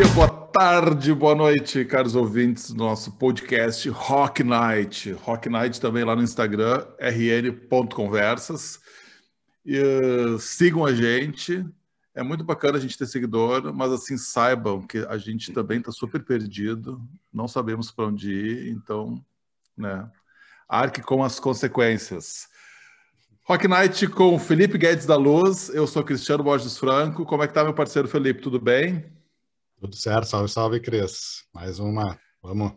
Dia, boa tarde, boa noite, caros ouvintes do nosso podcast Rock Night. Rock Night também lá no Instagram, rn.conversas. E, uh, sigam a gente. É muito bacana a gente ter seguidor, mas assim, saibam que a gente também está super perdido, não sabemos para onde ir, então, né, arque com as consequências. Rock Night com Felipe Guedes da Luz, eu sou Cristiano Borges Franco. Como é que tá, meu parceiro Felipe? Tudo bem? Tudo certo, salve, salve, Cris. Mais uma, vamos.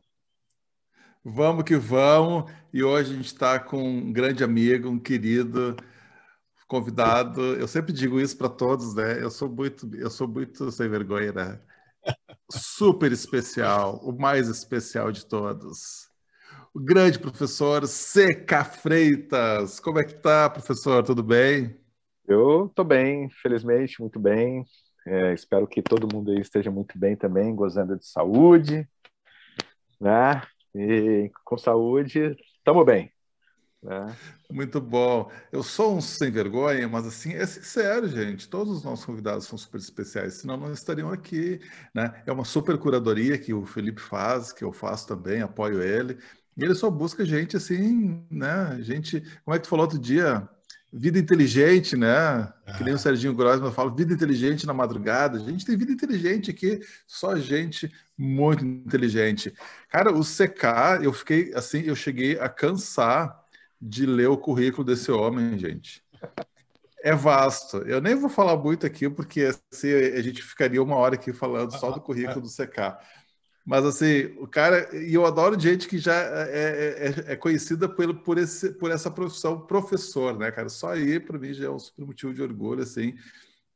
Vamos que vamos. E hoje a gente está com um grande amigo, um querido convidado. Eu sempre digo isso para todos, né? Eu sou muito, eu sou muito sem vergonha, né? Super especial, o mais especial de todos. O grande professor C.K. Freitas. Como é que tá, professor? Tudo bem? Eu estou bem, felizmente, muito bem. É, espero que todo mundo aí esteja muito bem também, gozando de saúde, né? E com saúde, estamos bem. Né? Muito bom. Eu sou um sem vergonha, mas assim, é sincero, gente. Todos os nossos convidados são super especiais, senão não estariam aqui. Né? É uma super curadoria que o Felipe faz, que eu faço também, apoio ele. E ele só busca gente assim, né? Gente, como é que tu falou outro dia? Vida inteligente, né? Que nem o Serginho Grossman fala, vida inteligente na madrugada. A gente tem vida inteligente aqui, só gente muito inteligente. Cara, o CK, eu fiquei assim, eu cheguei a cansar de ler o currículo desse homem, gente. É vasto. Eu nem vou falar muito aqui, porque assim, a gente ficaria uma hora aqui falando só do currículo do CK. Mas assim, o cara, e eu adoro gente que já é, é, é, é conhecida por, por, esse, por essa profissão professor, né, cara? Só aí, para mim, já é um super motivo de orgulho, assim.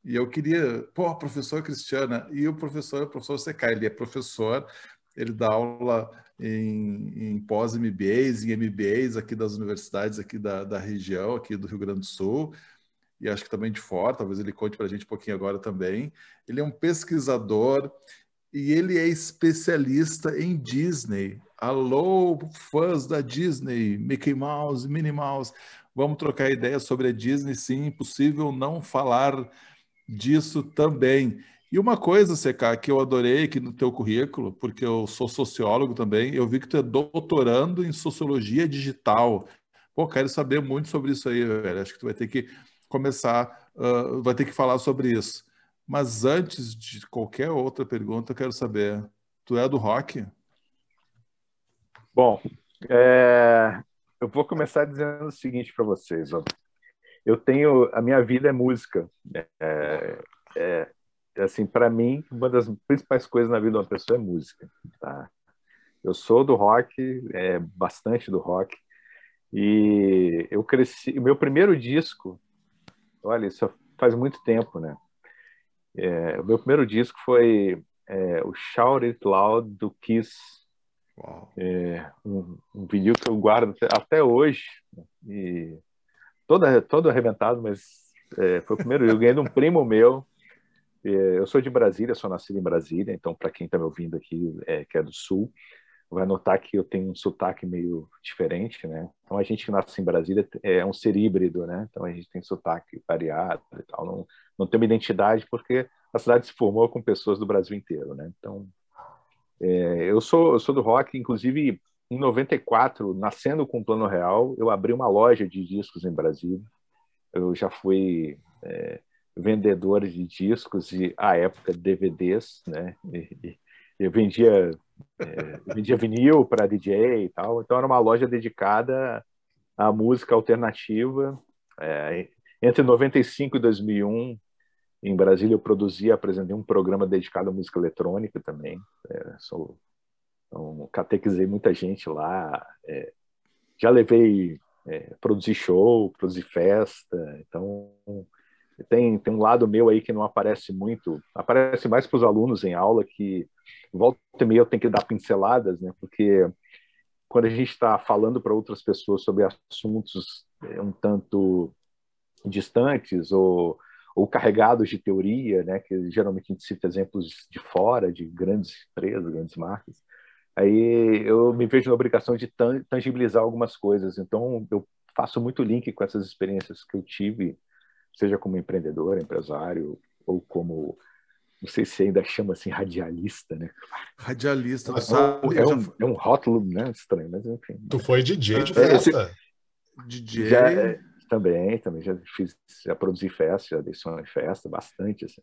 E eu queria, pô, professor Cristiana, e o professor é o professor CK, ele é professor, ele dá aula em, em pós-MBAs, em MBAs aqui das universidades aqui da, da região, aqui do Rio Grande do Sul, e acho que também de fora, talvez ele conte para a gente um pouquinho agora também. Ele é um pesquisador, e ele é especialista em Disney. Alô, fãs da Disney, Mickey Mouse, Minnie Mouse. Vamos trocar ideias sobre a Disney, sim, impossível não falar disso também. E uma coisa, CK, que eu adorei aqui no teu currículo, porque eu sou sociólogo também, eu vi que tu é doutorando em sociologia digital. Pô, quero saber muito sobre isso aí, velho. Acho que tu vai ter que começar, uh, vai ter que falar sobre isso. Mas antes de qualquer outra pergunta, eu quero saber: tu é do rock? Bom, é, eu vou começar dizendo o seguinte para vocês. Ó. Eu tenho a minha vida é música. É, é, é assim, para mim, uma das principais coisas na vida de uma pessoa é música. Tá? Eu sou do rock, é, bastante do rock, e eu cresci. O meu primeiro disco, olha, isso faz muito tempo, né? É, o meu primeiro disco foi é, o Shout It Loud do Kiss. É, um, um vinil que eu guardo até, hoje. E todo, todo arrebentado, mas é, foi o primeiro. Eu ganhei de um primo meu. É, eu sou de Brasília, sou nascido em Brasília, então, para quem está me ouvindo aqui, é, que é do Sul, vai notar que eu tenho um sotaque meio diferente, né? Então a gente que nasce em Brasília é um ser híbrido, né? Então a gente tem sotaque variado e tal, não, não tem uma identidade porque a cidade se formou com pessoas do Brasil inteiro, né? Então é, eu sou eu sou do rock, inclusive em 94, nascendo com o Plano Real, eu abri uma loja de discos em Brasília. Eu já fui é, vendedor de discos e à época DVDs, né? E, eu vendia, é, vendia vinil para DJ e tal. Então era uma loja dedicada à música alternativa. É, entre 95 e 2001, em Brasília, eu produzi e apresentei um programa dedicado à música eletrônica também. É, sou, então, catequizei muita gente lá. É, já levei, é, produzi show, produzi festa. Então, tem, tem um lado meu aí que não aparece muito, aparece mais para os alunos em aula, que volta e meia eu tenho que dar pinceladas, né? Porque quando a gente está falando para outras pessoas sobre assuntos é, um tanto distantes ou, ou carregados de teoria, né? Que geralmente a gente cita exemplos de fora, de grandes empresas, grandes marcas. Aí eu me vejo na obrigação de tangibilizar algumas coisas. Então eu faço muito link com essas experiências que eu tive, seja como empreendedor, empresário ou como não sei se ainda chama assim radialista, né? Radialista, é, sabe, é, um, é um rótulo, né? Estranho, mas enfim. Tu foi DJ de festa? DJ? Já, é, também, também já fiz, já produzi festa, já dei som em festa, bastante, assim.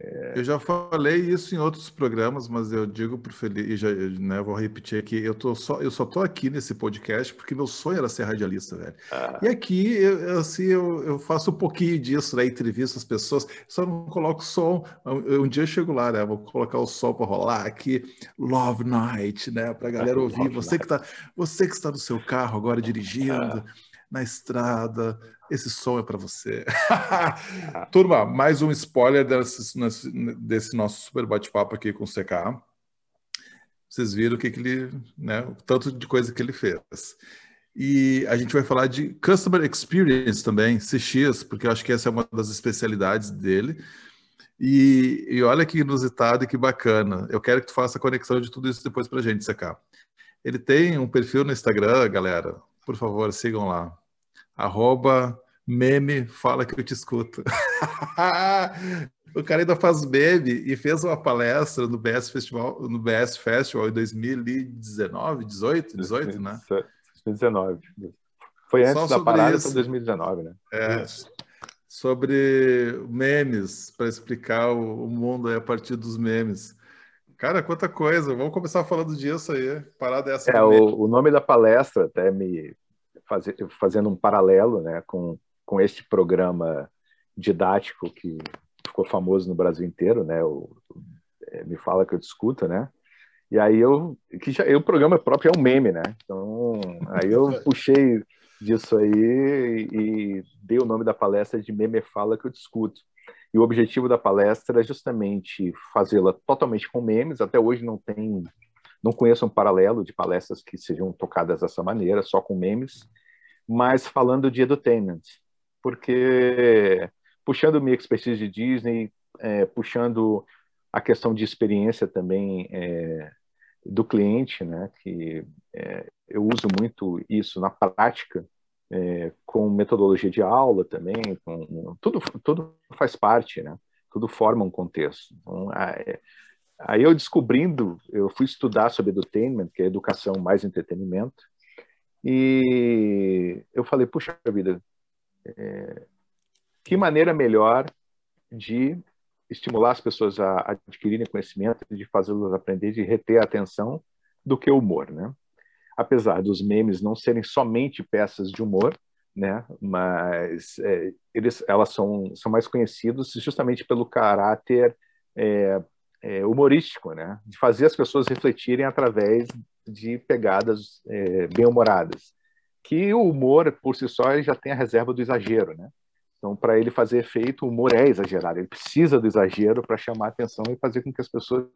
É... Eu já falei isso em outros programas, mas eu digo para o Felipe, já, né, vou repetir aqui, eu, tô só, eu só tô aqui nesse podcast porque meu sonho era ser radialista, velho. Ah. E aqui, eu, assim, eu, eu, faço um pouquinho disso, né, entrevisto as pessoas, só não coloco som. Um, um dia eu chego lá, né, vou colocar o som para rolar aqui, Love Night, né, para a galera ouvir. Você que, tá, você que está no seu carro agora dirigindo, ah. Na estrada, esse som é para você. Turma, mais um spoiler desse, desse nosso super bate-papo aqui com o CK. Vocês viram o que, que ele, né, o tanto de coisa que ele fez. E a gente vai falar de Customer Experience também, CX, porque eu acho que essa é uma das especialidades dele. E, e olha que inusitado e que bacana. Eu quero que tu faça a conexão de tudo isso depois para a gente, CK. Ele tem um perfil no Instagram, galera. Por favor, sigam lá arroba meme fala que eu te escuto. o cara ainda faz meme e fez uma palestra no BS Festival, no BS Festival em 2019, 18, 18, né? 2019. Foi antes da parada, foi 2019, né? É. Sobre memes, para explicar o, mundo a partir dos memes. Cara, quanta coisa. Vamos começar falando disso aí. Parada essa. É, o, o, nome da palestra até me fazer, fazendo um paralelo né, com, com este programa didático que ficou famoso no Brasil inteiro, né? O, é, me fala que eu discuto, né? E aí eu que já, o programa próprio é um meme, né? Então aí eu puxei disso aí e, e dei o nome da palestra de Meme Fala que eu discuto. E o objetivo da palestra é justamente fazê-la totalmente com memes. Até hoje não tem, não conheço um paralelo de palestras que sejam tocadas dessa maneira, só com memes mas falando de edutainment, porque puxando minha expertise de Disney, é, puxando a questão de experiência também é, do cliente, né, que é, eu uso muito isso na prática, é, com metodologia de aula também, com, tudo, tudo faz parte, né, tudo forma um contexto. Então, aí eu descobrindo, eu fui estudar sobre edutainment, que é educação mais entretenimento, e eu falei, puxa vida, é, que maneira melhor de estimular as pessoas a adquirirem conhecimento, de fazê-las aprender, de reter a atenção, do que o humor, né? Apesar dos memes não serem somente peças de humor, né? Mas é, eles, elas são, são mais conhecidos justamente pelo caráter é, é, humorístico, né? De fazer as pessoas refletirem através de pegadas é, bem-humoradas. Que o humor, por si só, já tem a reserva do exagero, né? Então, para ele fazer efeito, o humor é exagerado. Ele precisa do exagero para chamar atenção e fazer com que as pessoas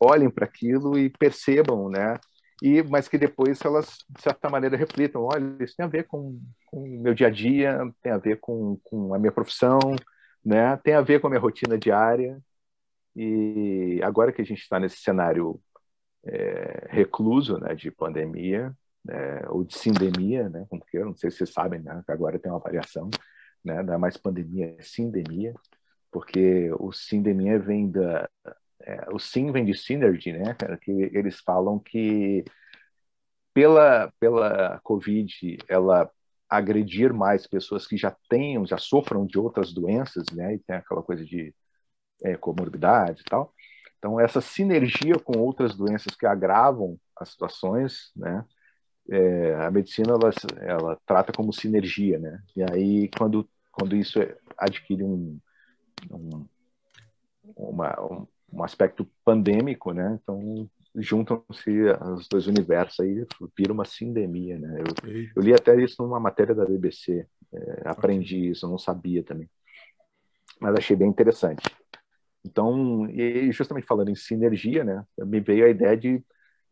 olhem para aquilo e percebam, né? E, mas que depois elas, de certa maneira, reflitam: olha, isso tem a ver com, com o meu dia a dia, tem a ver com, com a minha profissão, né? tem a ver com a minha rotina diária. E agora que a gente está nesse cenário é, recluso né, de pandemia, é, ou de sindemia, né, como que eu, não sei se vocês sabem, né, que agora tem uma variação, né, não é mais pandemia, é sindemia, porque o sindemia vem da... É, o sim vem de synergy, né, que eles falam que pela, pela Covid, ela agredir mais pessoas que já tenham, já sofram de outras doenças, né, e tem aquela coisa de é, comorbidade e tal, então, essa sinergia com outras doenças que agravam as situações, né? É, a medicina ela, ela trata como sinergia, né? E aí, quando, quando isso é, adquire um, um, uma, um, um aspecto pandêmico, né? Então, juntam-se os dois universos aí, vira uma sindemia, né? Eu, eu li até isso numa matéria da BBC, é, aprendi isso, não sabia também, mas achei bem interessante. Então, e justamente falando em sinergia, né, me veio a ideia de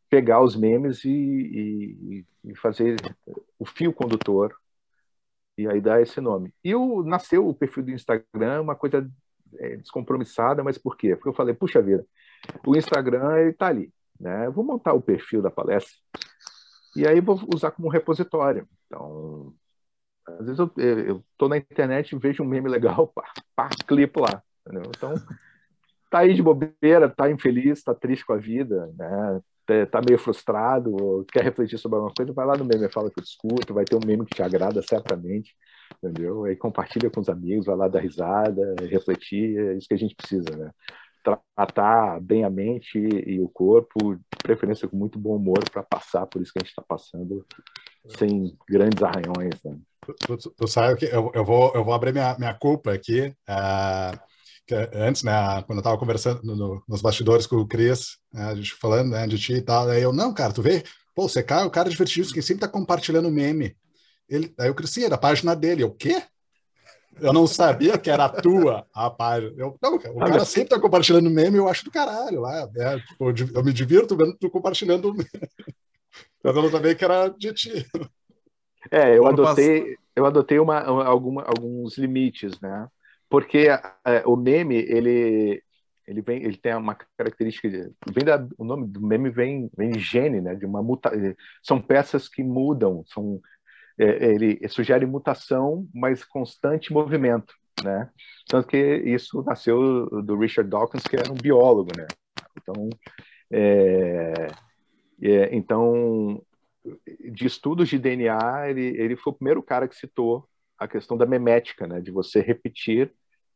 pegar os memes e, e, e fazer o fio condutor e aí dar esse nome. E o, nasceu o perfil do Instagram, uma coisa é, descompromissada, mas por quê? Porque eu falei, puxa vida, o Instagram está ali, né? Vou montar o perfil da palestra e aí vou usar como repositório. Então, às vezes eu estou na internet vejo um meme legal, pá, pá, clipo lá. Entendeu? Então, tá aí de bobeira, tá infeliz, tá triste com a vida, né? Tá, tá meio frustrado, quer refletir sobre alguma coisa, vai lá no meme, fala que eu discuto, vai ter um meme que te agrada certamente, entendeu? Aí compartilha com os amigos, vai lá dar risada, refletir, é isso que a gente precisa, né? Tratar bem a mente e o corpo, de preferência com muito bom humor, para passar por isso que a gente está passando, sem grandes arranhões, né? Tu, tu, tu sabe que eu, eu, vou, eu vou abrir minha, minha culpa aqui. Uh, antes, né, quando eu estava conversando no, nos bastidores com o Cris, né, a gente falando né, de ti e tal, aí eu, não, cara, tu vê, pô, você cai, o cara divertido que sempre tá compartilhando meme. Ele, aí eu cresci, era a página dele. Eu, o quê? Eu não sabia que era a tua a página. Eu, não, o cara sempre tá compartilhando meme, eu acho do caralho lá. Né? Tipo, eu me divirto vendo tu compartilhando meme. Mas eu não sabia que era de ti. É, eu adotei, eu adotei uma, alguma, alguns limites, né? Porque é, o meme, ele, ele, vem, ele tem uma característica, vem da, o nome do meme vem, vem de gene, né? De uma muta, são peças que mudam, são é, ele sugere mutação, mas constante movimento, né? Tanto que isso nasceu do Richard Dawkins, que era um biólogo, né? Então, é, é, então de estudos de DNA, ele, ele foi o primeiro cara que citou a questão da memética, né? De você repetir,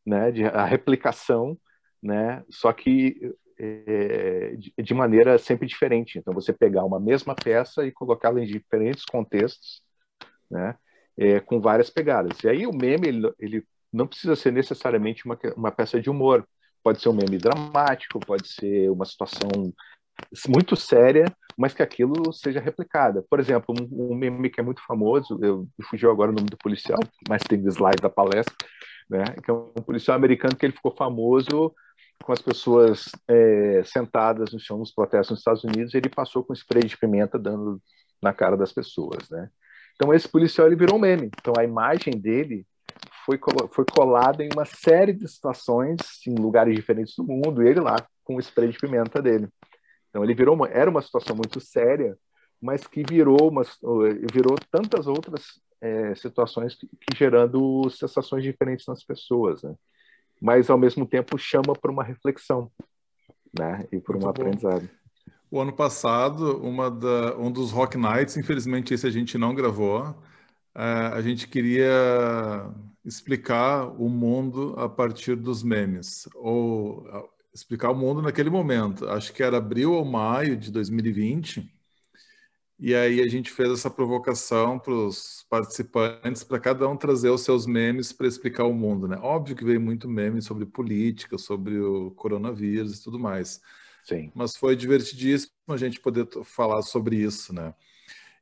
né? De, a replicação, né? Só que é, de, maneira sempre diferente. Então, você pegar uma mesma peça e colocá-la em diferentes contextos né? É, com várias pegadas. E aí o meme ele, ele não precisa ser necessariamente uma, uma peça de humor. Pode ser um meme dramático, pode ser uma situação muito séria, mas que aquilo seja replicada. Por exemplo, um, um meme que é muito famoso, eu fugiu agora o nome do policial, mas tem slide da palestra, né? Que é um policial americano que ele ficou famoso com as pessoas é, sentadas no chão nos protestos nos Estados Unidos, ele passou com spray de pimenta dando na cara das pessoas, né? Então esse policial ele virou um meme. Então a imagem dele foi, foi colada em uma série de situações em lugares diferentes do mundo, e ele lá com o spray de pimenta dele. Então ele virou uma, era uma situação muito séria, mas que virou uma, virou tantas outras é, situações que, que, gerando sensações diferentes nas pessoas, né? Mas ao mesmo tempo chama para uma reflexão, né? E por um aprendizado. O ano passado, uma da, um dos Rock Nights, infelizmente esse a gente não gravou, é, a gente queria explicar o mundo a partir dos memes, ou explicar o mundo naquele momento. Acho que era abril ou maio de 2020, e aí a gente fez essa provocação para os participantes, para cada um trazer os seus memes para explicar o mundo, né? Óbvio que veio muito meme sobre política, sobre o coronavírus e tudo mais. Sim. Mas foi divertidíssimo a gente poder falar sobre isso, né?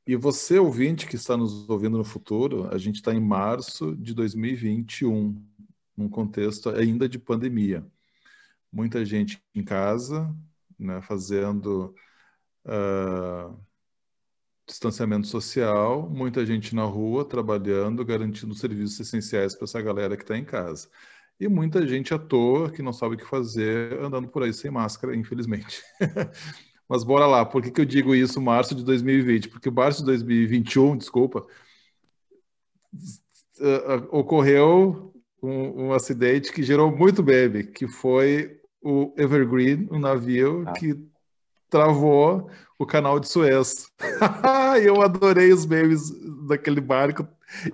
E você, ouvinte que está nos ouvindo no futuro, a gente está em março de 2021, num contexto ainda de pandemia. Muita gente em casa, né, fazendo uh, distanciamento social, muita gente na rua trabalhando, garantindo serviços essenciais para essa galera que está em casa e muita gente à toa que não sabe o que fazer andando por aí sem máscara, infelizmente. Mas bora lá, por que, que eu digo isso março de 2020? Porque março de 2021, desculpa, ocorreu um, um acidente que gerou muito meme, que foi o Evergreen, um navio ah. que travou o canal de Suez. eu adorei os memes daquele barco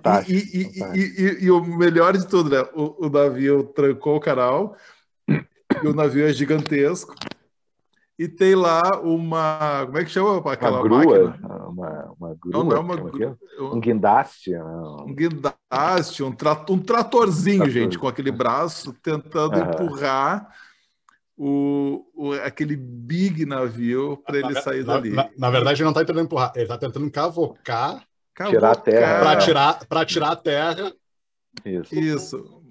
Tá, e, e, tá. e, e, o melhor de tudo, né? O, o, navio trancou o canal, e o navio é gigantesco, e tem lá uma. Como é que chama aquela uma grua, máquina? Uma, uma grua. Não, não é uma grua. Um guindaste. Um guindaste, um, tra, um tratorzinho, Trator. gente, com aquele braço tentando empurrar. O, o, aquele big navio para ele sair na, dali. Na, na, verdade, ele não está tentando empurrar, ele está tentando cavocar tirar a terra. Para tirar, para tirar a terra. Isso. Isso.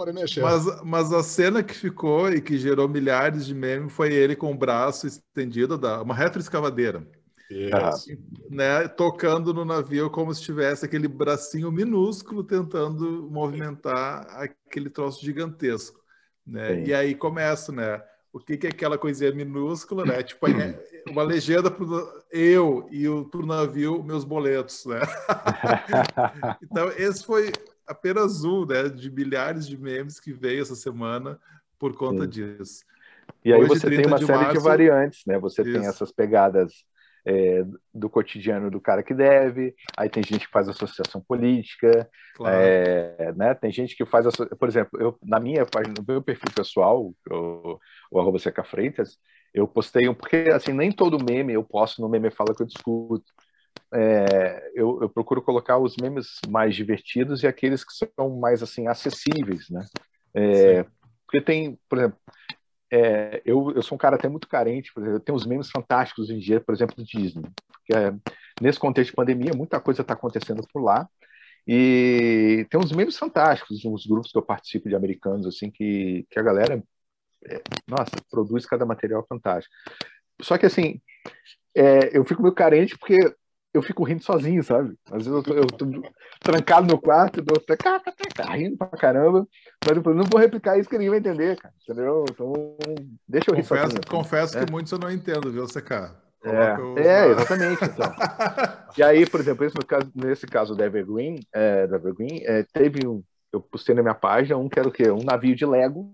Mas, mas a cena que ficou e que gerou milhares de memes foi ele com o braço estendido, da, uma retroescavadeira. Isso. Né, tocando no navio como se tivesse aquele bracinho minúsculo tentando movimentar aquele troço gigantesco. Né? E aí começa, né? O que, que é aquela coisinha minúscula, né? Tipo, uma legenda para eu e o pro navio meus boletos, né? então esse foi apenas um, né, de milhares de memes que veio essa semana por conta Sim. disso. E aí você tem uma série março, de variantes, né? Você isso. tem essas pegadas é, do cotidiano do cara que deve, aí tem gente que faz associação política, claro. é, né? tem gente que faz, por exemplo, eu, na minha página, no meu perfil pessoal, o, o arroba Seca Freitas, eu postei um, porque assim, nem todo meme eu posto no Meme Fala que eu discuto, é, eu, eu, procuro colocar os memes mais divertidos e aqueles que são mais assim acessíveis, né? É, porque tem, por exemplo, é, eu, eu sou um cara até muito carente, por exemplo, eu tenho uns memes fantásticos em dia, por exemplo, do Disney. É, nesse contexto de pandemia, muita coisa está acontecendo por lá. E tem uns memes fantásticos, uns grupos que eu participo de americanos, assim, que, que a galera, é, nossa, produz cada material fantástico. Só que, assim, é, eu fico meio carente porque eu fico rindo sozinho, sabe? Às vezes eu tô, eu tô trancado no quarto, tô cá, rindo pra caramba, mas eu não vou replicar isso que ninguém vai entender, cara, entendeu? Então, deixa eu rir confesso, sozinho. Confesso é. que muitos eu não entendo, viu, CK? É, é, exatamente. Então. e aí, por exemplo, esse caso, nesse caso do Evergreen, é, Evergreen é, teve um, eu postei na minha página um que era o quê? Um navio de Lego.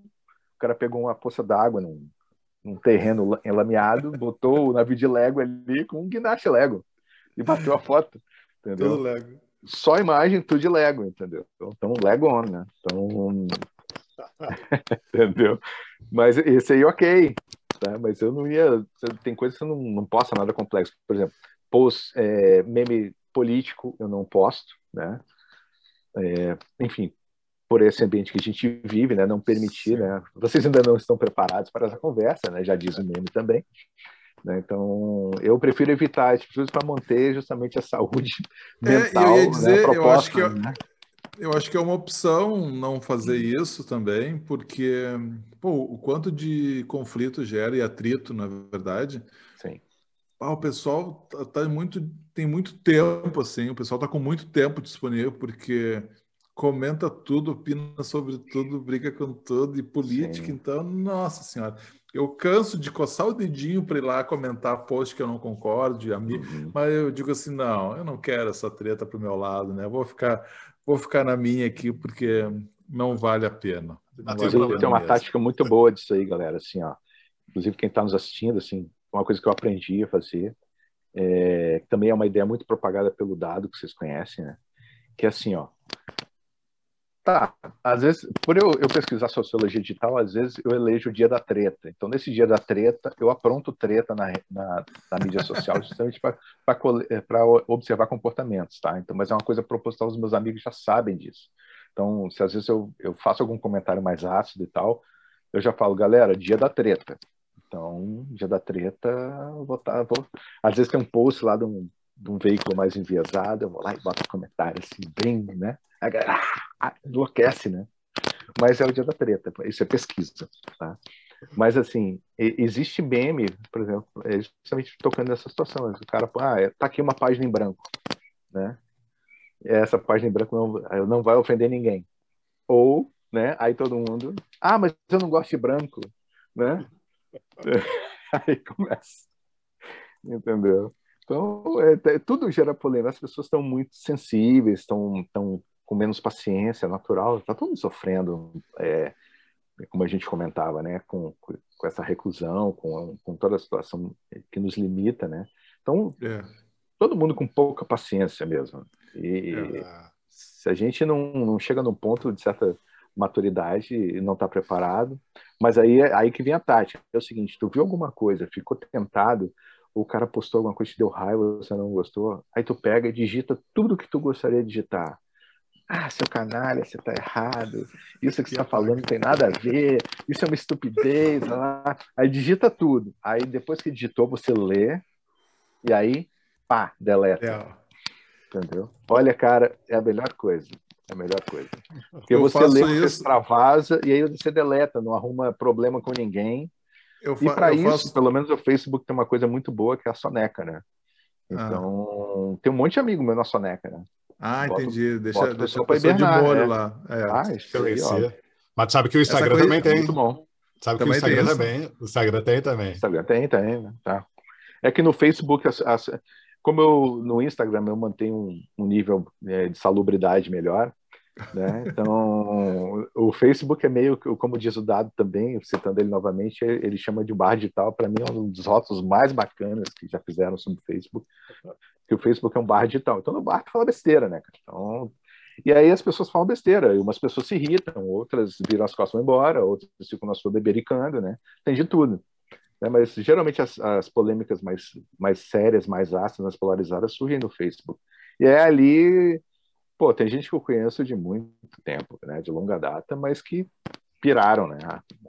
O cara pegou uma poça d'água num, num terreno enlameado, botou o navio de Lego ali com um guindaste Lego e bateu a foto, entendeu? Tudo Lego. Só imagem, tudo de Lego, entendeu? Então, Lego on, né? Então, entendeu? Mas esse aí, ok, tá? Mas eu não ia, tem coisas que eu não, não posto nada complexo. Por exemplo, post, é, meme político eu não posto, né? É, enfim, por esse ambiente que a gente vive, né? Não permitir, né? Vocês ainda não estão preparados para essa conversa, né? Já diz o meme também. Né? Então, eu prefiro evitar esses coisas para manter justamente a saúde mental. É, eu ia dizer, né? eu acho que eu, né? eu acho que é uma opção não fazer isso também, porque pô, o quanto de conflito gera e atrito, na verdade. Sim. Ah, o pessoal tá, tá muito, tem muito tempo assim, o pessoal está com muito tempo disponível porque comenta tudo, opina sobre tudo, briga com tudo e política, Sim. então, nossa senhora eu canso de coçar o dedinho para ir lá comentar post que eu não concordo, uhum. mas eu digo assim, não, eu não quero essa treta para o meu lado, né? vou ficar, vou ficar na minha aqui porque não vale a pena. Vale tem uma mesmo. tática muito boa disso aí, galera. Assim, ó, inclusive quem está nos assistindo, assim, uma coisa que eu aprendi a fazer, é, também é uma ideia muito propagada pelo dado que vocês conhecem, né? Que é assim, ó, Tá, às vezes, por eu, eu, pesquisar sociologia digital, às vezes eu elejo o dia da treta. Então, nesse dia da treta, eu apronto treta na, na, na mídia social justamente para é, observar comportamentos, tá? Então, mas é uma coisa proposital, os meus amigos já sabem disso. Então, se às vezes eu, eu faço algum comentário mais ácido e tal, eu já falo, galera, dia da treta. Então, dia da treta, vou, tá, vou... às vezes tem um post lá de um, de um veículo mais enviesado, eu vou lá e boto um comentário assim, bem, né? Ah, enlouquece, né? Mas é o dia da treta, isso é pesquisa, tá? Mas, assim, existe meme, por exemplo, é justamente tocando nessa situação. O cara, ah, é, tá aqui uma página em branco, né? Essa página em branco não, não vai ofender ninguém. Ou, né, aí todo mundo, ah, mas eu não gosto de branco, né? aí começa. Entendeu? Então, é, é, tudo gera polêmica. As pessoas estão muito sensíveis, estão com menos paciência, natural. Está todo mundo sofrendo, é, como a gente comentava, né? Com, com essa reclusão, com, com toda a situação que nos limita, né? Então, é. todo mundo com pouca paciência mesmo. E é. se a gente não, não chega num ponto de certa maturidade e não está preparado, mas aí é aí que vem a tática. É o seguinte, tu viu alguma coisa, ficou tentado, o cara postou alguma coisa que deu raiva, você não gostou, aí tu pega e digita tudo que tu gostaria de digitar. Ah, seu canalha, você tá errado. Isso que você tá falando não tem nada a ver. Isso é uma estupidez. Lá. Aí digita tudo. Aí depois que digitou, você lê. E aí, pá, deleta. É. Entendeu? Olha, cara, é a melhor coisa. É a melhor coisa. Porque eu você lê, isso. você extravasa e aí você deleta, não arruma problema com ninguém. Eu e para isso, faço... pelo menos o Facebook tem uma coisa muito boa que é a soneca, né? Ah. Então, ah. tem um monte de amigo meu na soneca, né? Ah, boto, entendi. Deixa, deixa a pessoa de molho é. lá. É. Ah, isso aí, Mas sabe que o Instagram também tem. Muito bom. Sabe também que o Instagram também. O Instagram tem também. O Instagram tem, tem, né? Tá. É que no Facebook, as, as, como eu no Instagram eu mantenho um, um nível é, de salubridade melhor, Né? Então, o Facebook é meio, como diz o Dado também, citando ele novamente, ele chama de bar digital. Para mim, é um dos rótulos mais bacanas que já fizeram sobre o Facebook, que o Facebook é um bar digital. Então, no bar tu fala besteira, né? Então, e aí as pessoas falam besteira, e umas pessoas se irritam, outras viram as costas e vão embora, outras ficam na sua bebericando, né? Tem de tudo. Né? Mas geralmente as, as polêmicas mais, mais sérias, mais ácidas, mais polarizadas surgem no Facebook. E é ali pô, tem gente que eu conheço de muito tempo, né, de longa data, mas que piraram, né,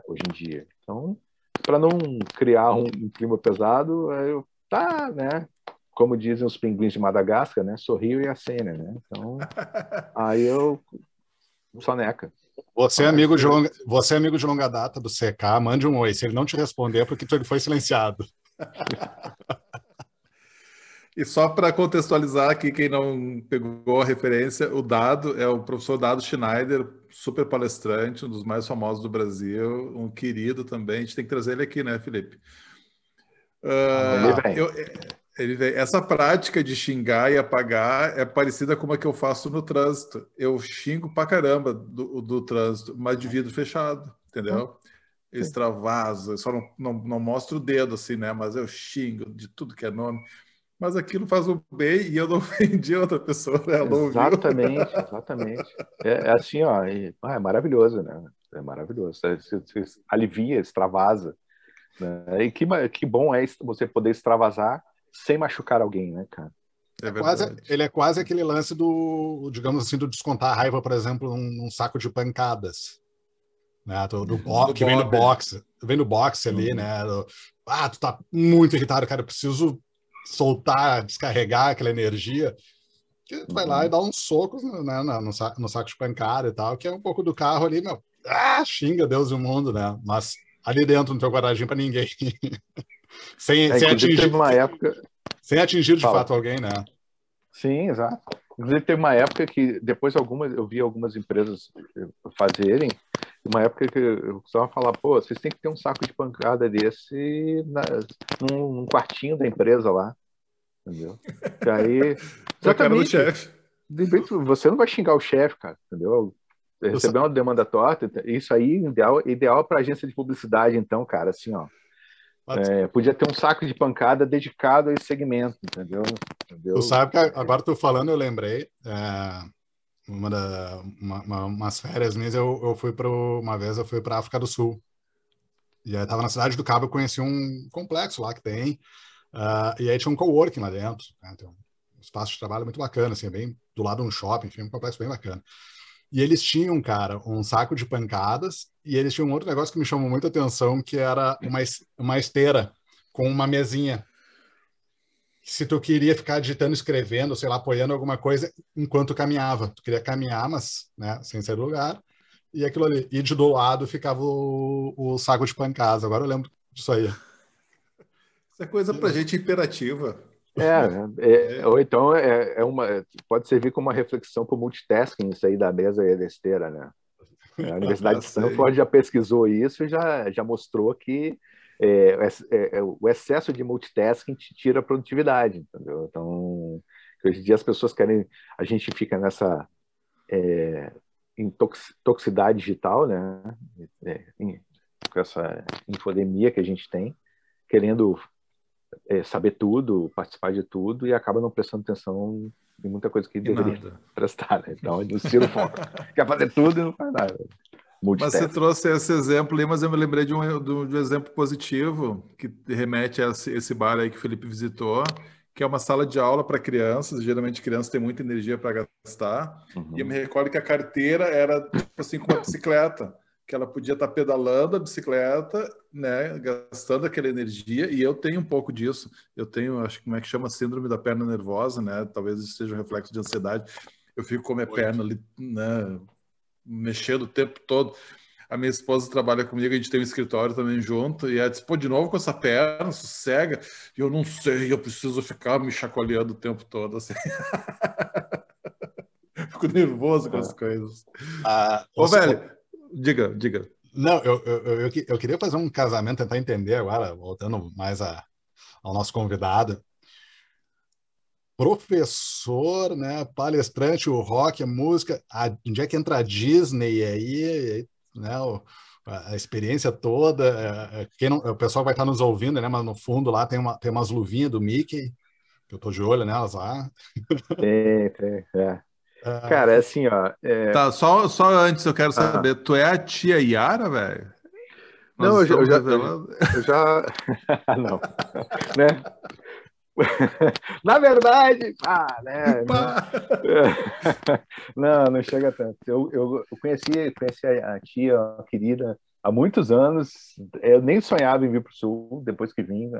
hoje em dia. Então, para não criar um, um, clima pesado, eu tá, né, como dizem os pinguins de Madagascar, né, sorrio e acena, né. Então, aí eu soneca. Você é amigo de longa, você é amigo de longa data do CK, mande um oi. Se ele não te responder, é porque ele foi silenciado. E só para contextualizar aqui, quem não pegou a referência, o Dado é o professor Dado Schneider, super palestrante, um dos mais famosos do Brasil, um querido também. A gente tem que trazer ele aqui, né, Felipe? Uh, ele vem. Eu, ele vem. Essa prática de xingar e apagar é parecida com a que eu faço no trânsito. Eu xingo pra caramba do, do trânsito, mas de vidro fechado, entendeu? Hum. Extravaso, só não, não, não mostro o dedo assim, né? Mas eu xingo de tudo que é nome mas aquilo faz o bem e eu não ofendi outra pessoa, né? exatamente, exatamente. É, é, assim, ó, e, ah, é maravilhoso, né? É maravilhoso. Você, você alivia, extravasa. Né? E que, que bom é você poder extravasar sem machucar alguém, né, cara? É, é quase, ele é quase aquele lance do, digamos assim, do descontar a raiva, por exemplo, num, num saco de pancadas. Né, do, do, bo do que vem no boxe, vem no boxe ali, uhum. né? Do, ah, tu tá muito irritado, cara, eu preciso soltar, descarregar aquela energia, que vai lá e dá uns socos né, no, saco, no saco de pancada e tal, que é um pouco do carro ali, meu, ah, xinga Deus e o mundo, né? Mas ali dentro não tem guardadinho para ninguém. sem, é, sem atingir, uma época... sem atingir de Fala. fato alguém, né? Sim, exato. Inclusive, teve uma época que, depois algumas, eu vi algumas empresas fazerem, uma época que eu costumava falar, pô, vocês têm que ter um saco de pancada desse na, num, num quartinho da empresa lá. Entendeu? E aí. Exatamente, cara do chefe. Você não vai xingar o chefe, cara, entendeu? Receber uma demanda torta, isso aí ideal, ideal para agência de publicidade, então, cara, assim, ó. É, podia ter um saco de pancada dedicado a esse segmento, entendeu? entendeu? Tu sabe que agora tô falando, eu lembrei. É, uma, da, uma, uma umas férias minhas, eu, eu fui para uma vez eu fui para África do Sul. E aí tava na cidade do Cabo, eu conheci um complexo lá que tem. Uh, e aí tinha um coworking lá dentro. Né? Um espaço de trabalho muito bacana, assim, bem do lado de um shopping, enfim, um complexo bem bacana. E eles tinham, cara, um saco de pancadas e eles tinham um outro negócio que me chamou muita atenção, que era uma, uma esteira com uma mesinha se tu queria ficar digitando, escrevendo, sei lá, apoiando alguma coisa enquanto caminhava. Tu queria caminhar, mas né, sem ser lugar. E aquilo ali. E de do lado ficava o, o saco de pancadas. Agora eu lembro disso aí. Isso é coisa pra gente imperativa. É, é, é, ou então é, é, uma, pode servir como uma reflexão para o multitasking, isso aí da mesa e da esteira, né? A Universidade de Stanford já pesquisou isso e já, já mostrou que é, é, é, o excesso de multitasking te tira a produtividade, entendeu? Então, hoje em dia as pessoas querem, a gente fica nessa é, intoxicidade digital, né? É, com essa infodemia que a gente tem, querendo é, saber tudo, participar de tudo e acaba não prestando atenção em muita coisa que deveria nada. prestar, né? Então, eles tiram o foco. Quer fazer tudo e não faz nada. Mas você trouxe esse exemplo aí, mas eu me lembrei de um, de um exemplo positivo que remete a esse, bar aí que o Felipe visitou, que é uma sala de aula para crianças. Geralmente crianças têm muita energia para gastar. Uhum. E eu me recordo que a carteira era tipo assim com uma bicicleta, que ela podia estar tá pedalando a bicicleta, né, gastando aquela energia. E eu tenho um pouco disso. Eu tenho, acho que como é que chama síndrome da perna nervosa, né? Talvez isso seja um reflexo de ansiedade. Eu fico com a minha Muito. perna ali, né, mexendo o tempo todo. A minha esposa trabalha comigo, a gente tem um escritório também junto, e ela disse, pô, de novo com essa perna, sossega, e eu não sei, eu preciso ficar me chacoalhando o tempo todo, assim. Fico nervoso com as é. coisas. Ah, Ô, velho, diga, diga. Não, eu, eu, eu, eu, queria fazer um casamento, tentar entender agora, voltando mais a, ao nosso convidado. Professor, né, palestrante, o rock, a música, a, onde é que entra a Disney aí, né, o, a experiência toda, é, é, quem não, o pessoal vai estar nos ouvindo, né, mas no fundo lá tem, uma, tem umas luvinhas do Mickey, que eu tô de olho nelas lá. Tem, tem, é. Ah. Cara, é assim, ó. É... Tá, só, só antes eu quero ah. saber, ah. tu é a tia Yara, velho? Não, eu já, eu já, eu já, não, né? Na verdade, pá, né? Pá. Não, não chega tanto. Eu, eu, eu conheci, conheci a tia, a querida, há muitos anos. Eu nem sonhava em vir para o Sul, depois que vim,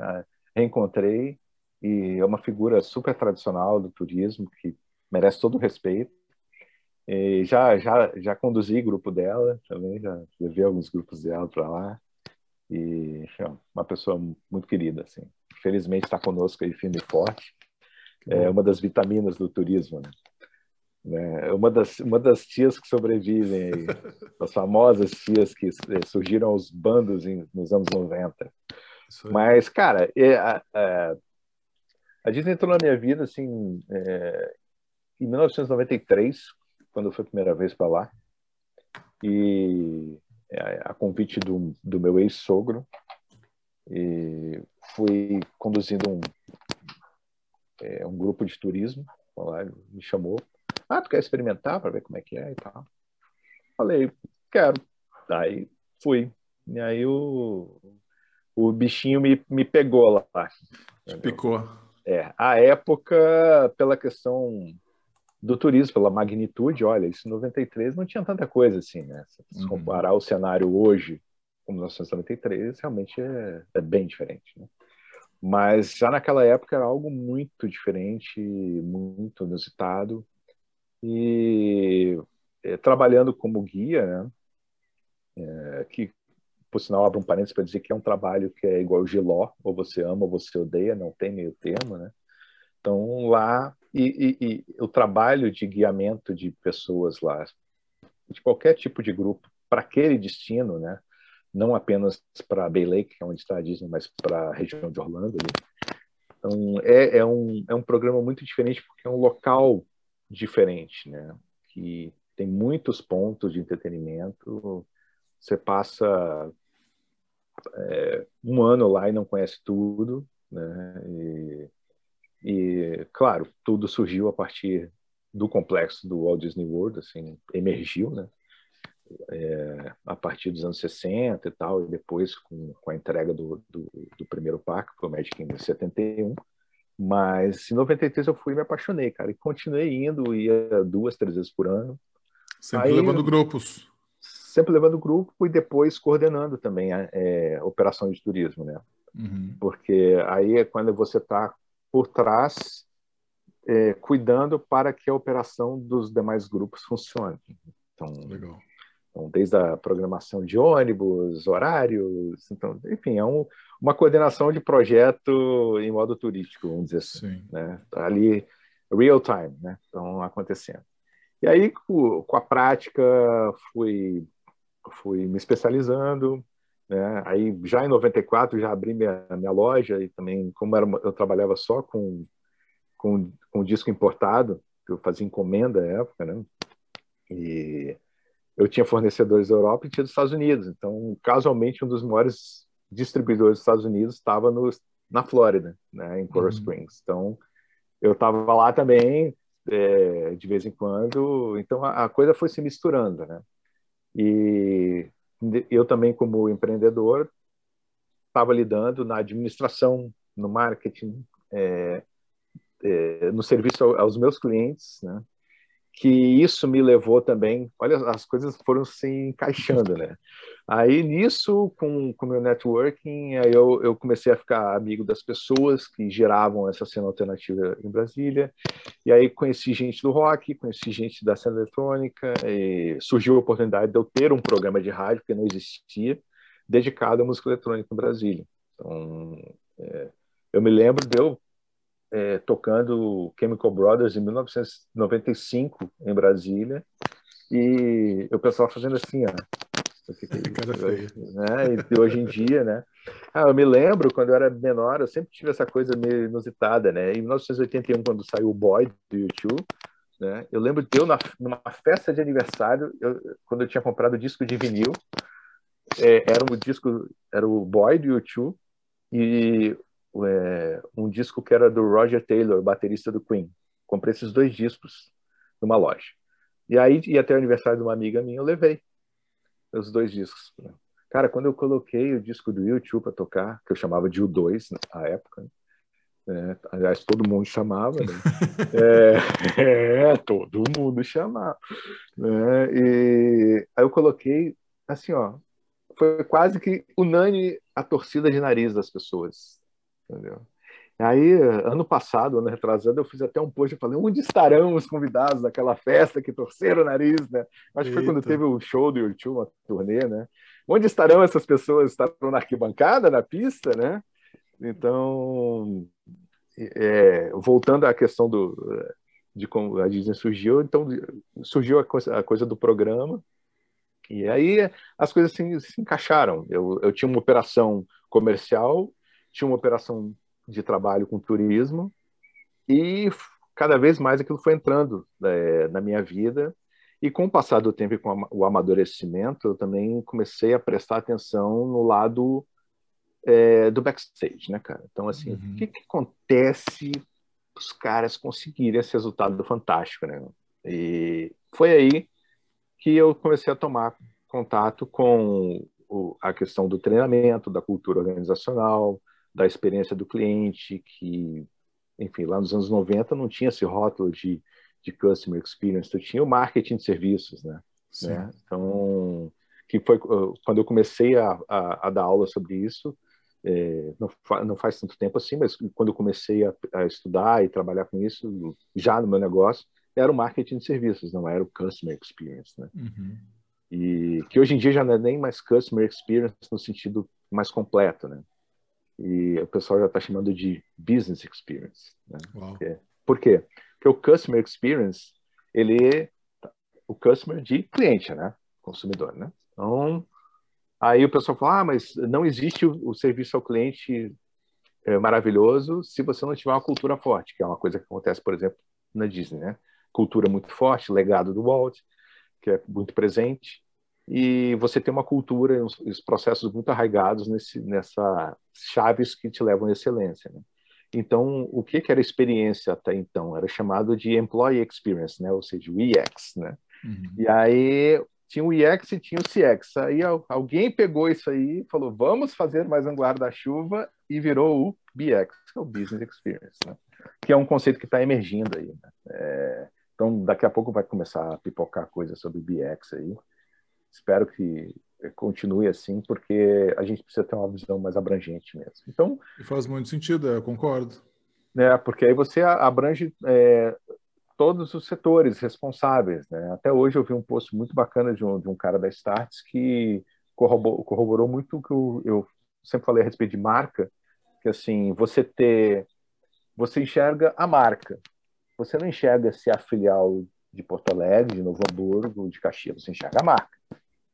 reencontrei. E é uma figura super tradicional do turismo, que merece todo o respeito. E já, já, já conduzi grupo dela também, já levei alguns grupos dela para lá. E enfim, uma pessoa muito querida, assim felizmente está conosco aí firme e forte. É uma das vitaminas do turismo, né? É uma das, uma das tias que sobrevivem, aí, as famosas tias que é, surgiram aos bandos em, nos anos 90. Mas, cara, é, a, a, a, Disney entrou na minha vida assim, é, em 1993, quando foi a primeira vez para lá, e é, a convite do, do meu ex-sogro, e fui conduzindo um, é, um grupo de turismo, lá, me chamou, ah, tu quer experimentar para ver como é que é e tal? Falei, quero. Aí fui. E aí o, o bichinho me, me pegou lá. Te picou. É, a época, pela questão do turismo, pela magnitude, olha, isso em 93 não tinha tanta coisa assim, né? Se uhum. comparar o cenário hoje com 1993, realmente é, é bem diferente. Né? Mas já naquela época era algo muito diferente, muito inusitado. E é, trabalhando como guia, né? É, que, por sinal, abro um parênteses para dizer que é um trabalho que é igual o Giló, ou você ama ou você odeia, não tem meio termo, né? Então, lá, e, e, e o trabalho de guiamento de pessoas lá, de qualquer tipo de grupo, para aquele destino, né? Não apenas para Bay Lake, que é onde está a Disney, mas para a região de Orlando. Ali. Então, é, é, um, é um programa muito diferente porque é um local diferente, né? Que tem muitos pontos de entretenimento. Você passa é, um ano lá e não conhece tudo, né? E, e, claro, tudo surgiu a partir do complexo do Walt Disney World, assim, emergiu, né? É, a partir dos anos 60 e tal, e depois com, com a entrega do, do, do primeiro parque, que foi o Magic Kingdom em 71. Mas em 93 eu fui e me apaixonei, cara, e continuei indo, ia duas, três vezes por ano. Sempre Aí, levando grupos. Sempre levando grupo e depois coordenando também a é, operação de turismo, né? Uhum. Porque aí é quando você está por trás, é, cuidando para que a operação dos demais grupos funcione. Então, Legal. Então, desde a programação de ônibus, horários, então, enfim, é um, uma coordenação de projeto em modo turístico, vamos dizer assim, né? Tá ali real time, né? Então, acontecendo. E aí, com, com a prática, fui, fui me especializando, né? Aí, já em 94, já abri minha, minha loja e também, como era, eu trabalhava só com, com, com disco importado, eu fazia encomenda na época, né? E eu tinha fornecedores da Europa e tinha dos Estados Unidos. Então, casualmente, um dos maiores distribuidores dos Estados Unidos estava na Flórida, né, em Coral uhum. Springs. Então, eu estava lá também, é, de vez em quando. Então, a, a, coisa foi se misturando, né? E eu também, como empreendedor, estava lidando na administração, no marketing, é, é, no serviço aos meus clientes, né? Que isso me levou também, olha, as coisas foram se encaixando, né? Aí nisso, com o meu networking, aí eu, eu comecei a ficar amigo das pessoas que geravam essa cena alternativa em Brasília, e aí conheci gente do rock, conheci gente da cena eletrônica, surgiu a oportunidade de eu ter um programa de rádio que não existia, dedicado à música eletrônica em Brasília. Então, é, eu me lembro de eu é, tocando Chemical Brothers em 1995 em Brasília e o pessoal fazendo assim, ó, que é isso? Né? E hoje em dia, né? Ah, eu me lembro, quando eu era menor, eu sempre tive essa coisa meio inusitada, né? Em 1981, quando saiu o Boy, do YouTube, né? Eu lembro de eu, na, numa festa de aniversário, eu, quando eu tinha comprado o disco de vinil, é, era um disco, era o Boy, do YouTube, e é, um disco que era do Roger Taylor, baterista do Queen. Comprei esses dois discos numa loja. E aí ia ter o aniversário de uma amiga minha, eu levei os dois discos. Cara, quando eu coloquei o disco do YouTube para tocar, que eu chamava de U2 na época, né? aliás, todo mundo chamava, né? é, é, todo mundo chamava. Né? E aí eu coloquei, assim, ó, foi quase que unânime a torcida de nariz das pessoas, entendeu? Aí, ano passado, ano retrasado, eu fiz até um post, eu falei, onde estarão os convidados daquela festa que torceram o nariz, né? Acho que foi quando teve o show do YouTube, uma turnê, né? Onde estarão essas pessoas? Estarão na arquibancada, na pista, né? Então, é, voltando à questão do, de como a Disney surgiu, então surgiu a coisa, a coisa do programa, e aí as coisas se, se encaixaram. Eu, eu tinha uma operação comercial, tinha uma operação de trabalho com turismo e cada vez mais aquilo foi entrando é, na minha vida e com o passar do tempo e com o amadurecimento eu também comecei a prestar atenção no lado é, do backstage, né, cara? Então assim, uhum. o que, que acontece os caras conseguirem esse resultado fantástico, né? E foi aí que eu comecei a tomar contato com o, a questão do treinamento, da cultura organizacional, da experiência do cliente, que, enfim, lá nos anos 90 não tinha esse rótulo de, de customer experience, tu tinha o marketing de serviços, né? né? Então, que foi quando eu comecei a, a, a dar aula sobre isso, é, não, fa, não, faz tanto tempo assim, mas quando eu comecei a, a, estudar e trabalhar com isso, já no meu negócio, era o marketing de serviços, não era o customer experience, né? Uhum. E que hoje em dia já não é nem mais customer experience no sentido mais completo, né? E o pessoal já está chamando de business experience. Né? Por quê? Porque o customer experience ele é o customer de cliente, né? Consumidor, né? Então, aí o pessoal fala, ah, mas não existe o, o serviço ao cliente é, maravilhoso se você não tiver uma cultura forte, que é uma coisa que acontece, por exemplo, na Disney, né? Cultura muito forte, legado do Walt, que é muito presente, e você tem uma cultura, uns, uns processos muito arraigados nesse, nessa chaves que te levam à excelência. Né? Então, o que, que era experiência até então? Era chamado de Employee Experience, né? ou seja, o EX. Né? Uhum. E aí tinha o EX e tinha o CX. Aí alguém pegou isso aí e falou, vamos fazer mais um guarda-chuva e virou o BX, que é o Business Experience, né? que é um conceito que está emergindo aí. Né? É, então, daqui a pouco vai começar a pipocar coisa sobre BX aí espero que continue assim, porque a gente precisa ter uma visão mais abrangente mesmo. Então, e faz muito sentido, eu concordo. Né, porque aí você abrange é, todos os setores responsáveis. Né? Até hoje eu vi um post muito bacana de um, de um cara da Starts que corroborou, corroborou muito o que eu, eu sempre falei a respeito de marca, que assim, você ter, você enxerga a marca, você não enxerga se é a filial de Porto Alegre, de Novo Hamburgo, de Caxias, você enxerga a marca.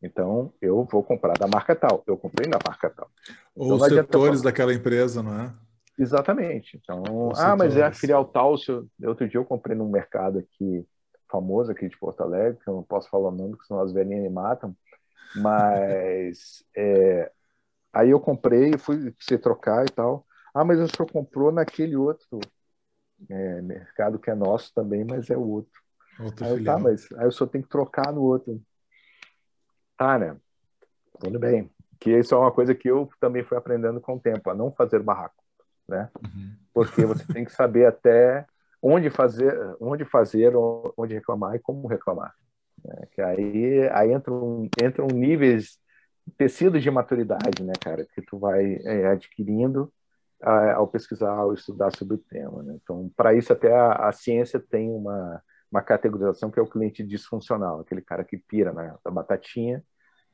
Então, eu vou comprar da marca tal. Eu comprei na marca tal. Ou então, os setores daquela empresa, não é? Exatamente. Então, ah, setores. mas é a filial tal. Se eu... Outro dia eu comprei num mercado aqui, famoso aqui de Porto Alegre, que eu não posso falar o nome, porque senão as velhinhas me matam. Mas é... aí eu comprei, fui se trocar e tal. Ah, mas o senhor comprou naquele outro é, mercado que é nosso também, mas é o outro. outro aí, tá, mas aí eu só tenho que trocar no outro. Ah, né? Tudo bem. Que isso é uma coisa que eu também fui aprendendo com o tempo, a não fazer barraco, né? Uhum. Porque você tem que saber até onde fazer, onde fazer, onde reclamar e como reclamar. Né? Que aí, aí entram, entram níveis, tecidos de maturidade, né, cara, que tu vai é, adquirindo ao pesquisar, ao estudar sobre o tema. Né? Então, para isso até a, a ciência tem uma uma categorização que é o cliente disfuncional, aquele cara que pira na, na batatinha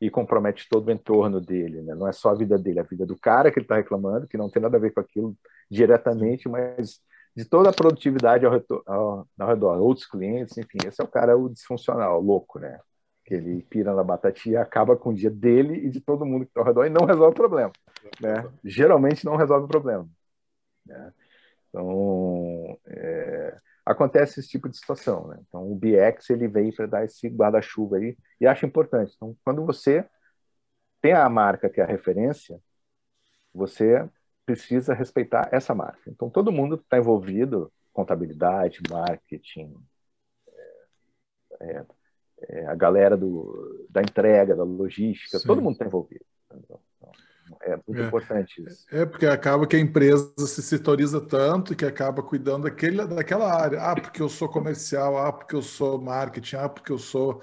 e compromete todo o entorno dele, né? Não é só a vida dele, é a vida do cara que ele está reclamando, que não tem nada a ver com aquilo diretamente, mas de toda a produtividade ao, redor, ao, ao redor outros clientes, enfim, esse é o cara o disfuncional, louco, né? que ele pira na batatinha acaba com o dia dele e de todo mundo que está ao redor e não resolve o problema. Né? Geralmente não resolve o problema. Né? Então, é, acontece esse tipo de situação. Né? Então, o BX ele veio para dar esse guarda-chuva aí e acho importante. Então, quando você tem a marca que é a referência, você precisa respeitar essa marca. Então, todo mundo está envolvido, contabilidade, marketing, é, é, é, a galera do, da entrega, da logística, Sim. todo mundo está envolvido. Então, é muito é, importante isso. É, porque acaba que a empresa se setoriza tanto que acaba cuidando daquele, daquela área. Ah, porque eu sou comercial, ah, porque eu sou marketing, ah, porque eu sou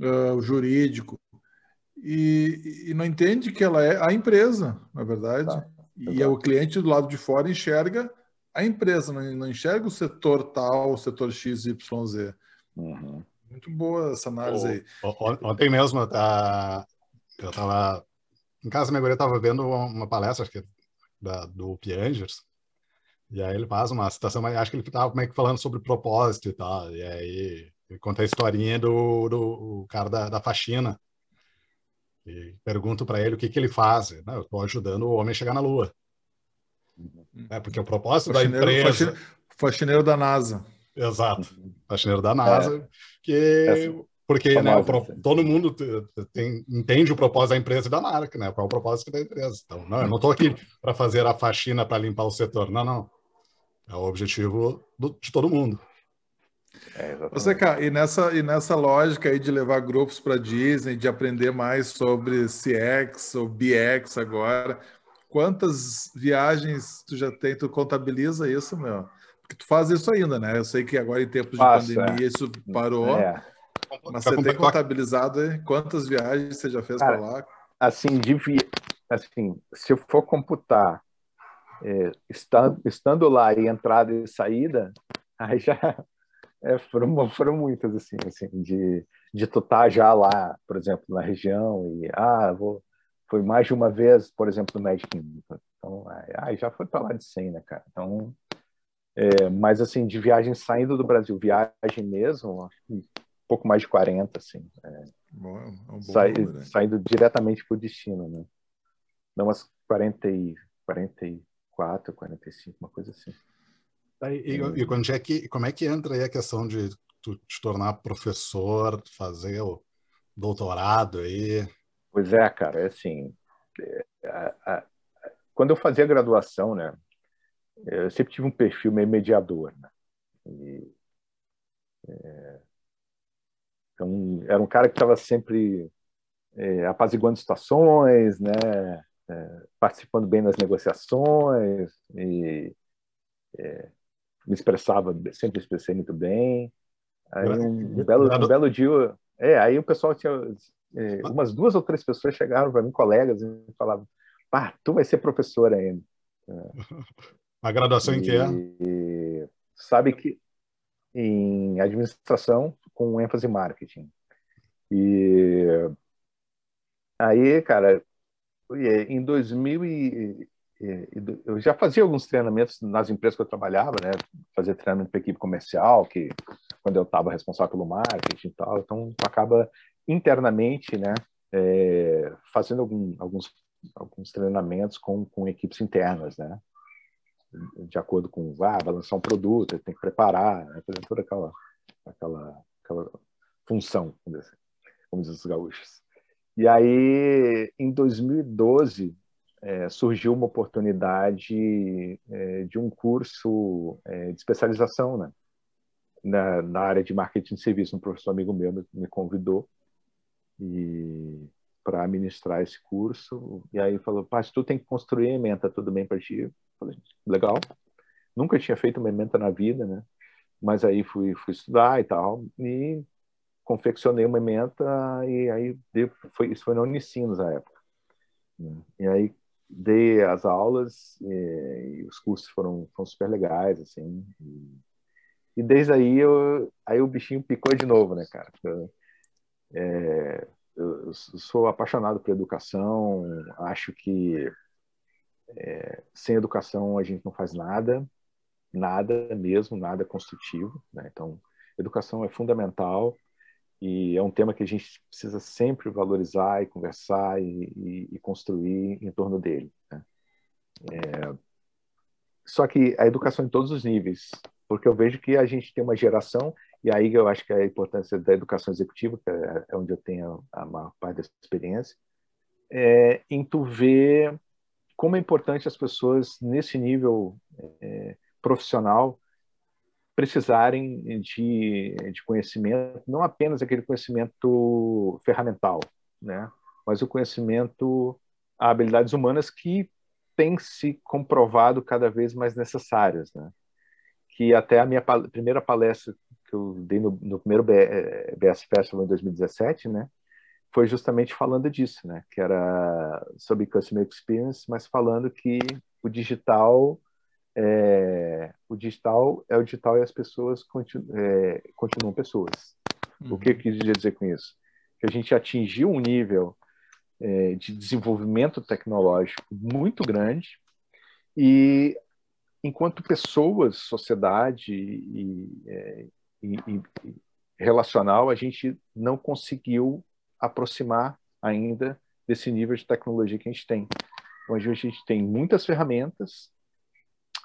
uh, jurídico. E, e, não entende que ela é a empresa, na verdade. Tá, e é o cliente do lado de fora enxerga a empresa, não, não enxerga o setor tal, o setor XYZ. Uhum. Muito boa essa análise aí. Ontem mesmo, tá, eu estava em casa, minha guria estava vendo uma palestra, acho que da, do Piangers, e aí ele faz uma citação, mas acho que ele estava meio que falando sobre propósito e tal, e aí ele conta a historinha do, do cara da, da faxina, e pergunto para ele o que, que ele faz. Não, eu estou ajudando o homem a chegar na Lua. Uhum. É, porque o propósito faxineiro, da empresa... Faxineiro da NASA. Exato. Faxineiro da NASA, é. que é porque né, todo mundo tem, entende o propósito da empresa e da marca, né? Qual é o propósito da empresa. Então, não, eu não estou aqui para fazer a faxina para limpar o setor. Não, não. É o objetivo do, de todo mundo. É, Você, cara, e nessa, e nessa lógica aí de levar grupos para Disney, de aprender mais sobre CX ou BX agora, quantas viagens tu já tem? Tu contabiliza isso, meu? Porque tu faz isso ainda, né? Eu sei que agora em tempos de pandemia isso parou. É. Mas você tem contabilizado quantas viagens você já fez para lá? Assim, de, assim, se eu for computar é, estando, estando lá e entrada e saída, aí já é, foram, foram muitas, assim, assim de, de tu estar tá já lá, por exemplo, na região, e ah, vou, foi mais de uma vez, por exemplo, no Magic Kingdom. Então, aí já foi para lá de 100, né, cara? Então, é, mas assim, de viagem saindo do Brasil, viagem mesmo, pouco mais de 40, assim. É, bom, é um sai, número, né? Saindo diretamente para o destino, né? Não umas 40 e, 44, 45, uma coisa assim. E, e, e quando é que, como é que entra aí a questão de tu te tornar professor, fazer o doutorado aí? Pois é, cara, é assim, é, a, a, quando eu fazia graduação, né, eu sempre tive um perfil meio mediador, né, e, é, então, era um cara que estava sempre é, apaziguando situações, né? É, participando bem das negociações e é, me expressava, sempre expressei muito bem. Aí um, belo, um belo dia, é, aí o pessoal tinha é, umas duas ou três pessoas chegaram para mim, colegas, e falavam: "Pá, tu vai ser professor ainda". A graduação e, em que é? Sabe que em administração com ênfase em marketing. E aí, cara, em 2000 e, eu já fazia alguns treinamentos nas empresas que eu trabalhava, né? Fazia treinamento para equipe comercial, que quando eu estava responsável pelo marketing e tal, então acaba internamente, né? É, fazendo algum, alguns alguns treinamentos com, com equipes internas, né? de acordo com, ah, vai lançar um produto, tem que preparar, né? toda aquela, aquela, aquela função, como dizem os gaúchos. E aí, em 2012, é, surgiu uma oportunidade é, de um curso é, de especialização né? na, na área de marketing de serviço. Um professor amigo meu me, me convidou e para ministrar esse curso. E aí falou, Paz, tu tem que construir a ementa, tudo bem para ti? Falei, legal. Nunca tinha feito uma ementa na vida, né? Mas aí fui, fui estudar e tal, e confeccionei uma ementa, e aí foi, isso foi na Unicinos na época. Né? E aí dei as aulas, e, e os cursos foram, foram super legais, assim. E, e desde aí, eu, aí o bichinho picou de novo, né, cara? Eu, é, eu sou apaixonado por educação, acho que é, sem educação a gente não faz nada, nada mesmo, nada construtivo. Né? Então, educação é fundamental E é um tema que a gente precisa sempre valorizar e conversar e, e, e construir em torno dele. Né? É... Só que a educação em todos os níveis, porque eu vejo que a gente tem uma geração, e aí eu acho que a importância da educação executiva, que é, é onde eu tenho a maior parte da experiência, é, em tu ver como é importante as pessoas nesse nível é, profissional precisarem de, de conhecimento, não apenas aquele conhecimento ferramental, né? mas o conhecimento, habilidades humanas que têm se comprovado cada vez mais necessárias. Né? Que até a minha pal primeira palestra que eu dei no, no primeiro BS Festival em 2017, né? foi justamente falando disso, né? Que era sobre customer experience, mas falando que o digital é, o digital é o digital e as pessoas continu, é, continuam pessoas. Uhum. O que eu uhum. quis dizer com isso? Que a gente atingiu um nível é, de desenvolvimento tecnológico muito grande e enquanto pessoas, sociedade e, é, e, e relacional, a gente não conseguiu aproximar ainda desse nível de tecnologia que a gente tem. Hoje a gente tem muitas ferramentas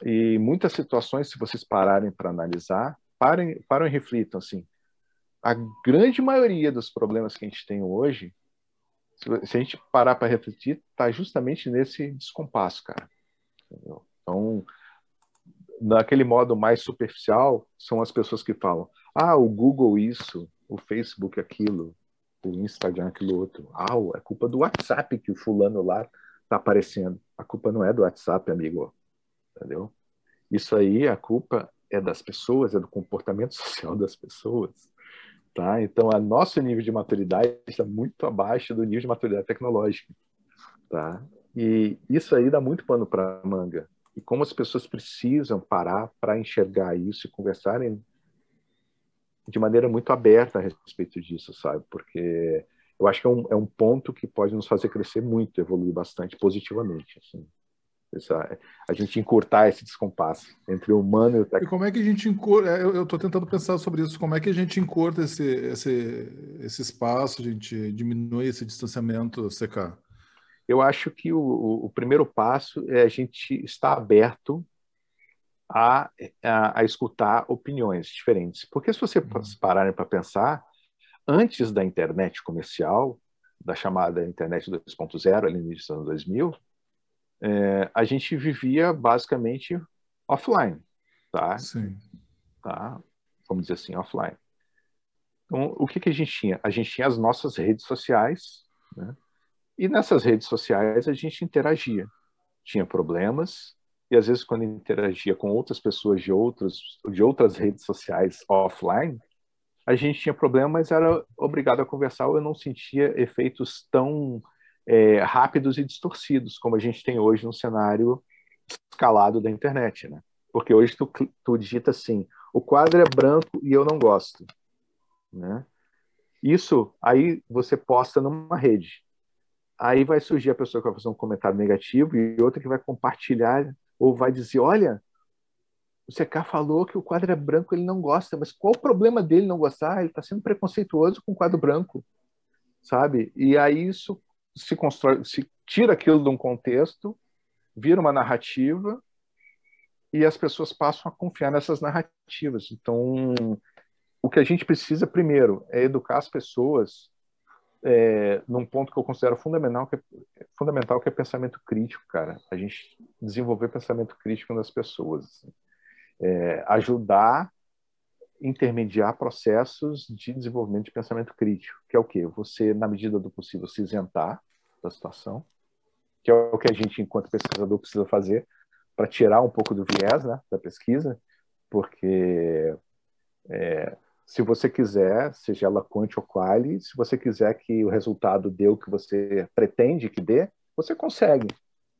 e muitas situações, se vocês pararem para analisar, parem, parem e reflitam assim. A grande maioria dos problemas que a gente tem hoje, se a gente parar para refletir, está justamente nesse descompasso, cara. Então, naquele modo mais superficial, são as pessoas que falam: ah, o Google isso, o Facebook aquilo, o Instagram aquilo outro. Ah, é culpa do WhatsApp que o fulano lá tá aparecendo. A culpa não é do WhatsApp, amigo. Entendeu? Isso aí, a culpa é das pessoas, é do comportamento social das pessoas. Tá? Então, o nosso nível de maturidade está muito abaixo do nível de maturidade tecnológica. Tá? E isso aí dá muito pano para manga. E como as pessoas precisam parar para enxergar isso e conversarem de maneira muito aberta a respeito disso, sabe? Porque eu acho que é um, é um ponto que pode nos fazer crescer muito, evoluir bastante positivamente, assim. Essa, a gente encurtar esse descompasso entre o humano e o técnico. E como é que a gente encurta? É, eu estou tentando pensar sobre isso. Como é que a gente encurta esse, esse, esse espaço, a gente diminui esse distanciamento, CK? Eu acho que o, o primeiro passo é a gente estar aberto a, a, a escutar opiniões diferentes. Porque se você uhum. pararem para pensar, antes da internet comercial, da chamada internet 2.0, ali no início dos anos 2000, é, a gente vivia basicamente offline, tá? Sim. Tá? Vamos dizer assim, offline. Então, o que, que a gente tinha? A gente tinha as nossas redes sociais, né? E nessas redes sociais a gente interagia. Tinha problemas, e às vezes quando interagia com outras pessoas de outros de outras redes sociais offline a gente tinha problema mas era obrigado a conversar eu não sentia efeitos tão é, rápidos e distorcidos como a gente tem hoje no cenário escalado da internet né porque hoje tu, tu digita assim o quadro é branco e eu não gosto né isso aí você posta numa rede aí vai surgir a pessoa que vai fazer um comentário negativo e outra que vai compartilhar ou vai dizer, olha, o CK falou que o quadro é branco, ele não gosta, mas qual o problema dele não gostar? Ele está sendo preconceituoso com o quadro branco, sabe? E aí isso se constrói, se tira aquilo de um contexto, vira uma narrativa e as pessoas passam a confiar nessas narrativas. Então, o que a gente precisa primeiro é educar as pessoas é, num ponto que eu considero fundamental que, é, fundamental, que é pensamento crítico, cara. A gente desenvolver pensamento crítico nas pessoas. Assim. É, ajudar, intermediar processos de desenvolvimento de pensamento crítico, que é o quê? Você, na medida do possível, se isentar da situação, que é o que a gente, enquanto pesquisador, precisa fazer para tirar um pouco do viés né, da pesquisa, porque é, se você quiser, seja ela quanti ou quali, se você quiser que o resultado dê o que você pretende que dê, você consegue,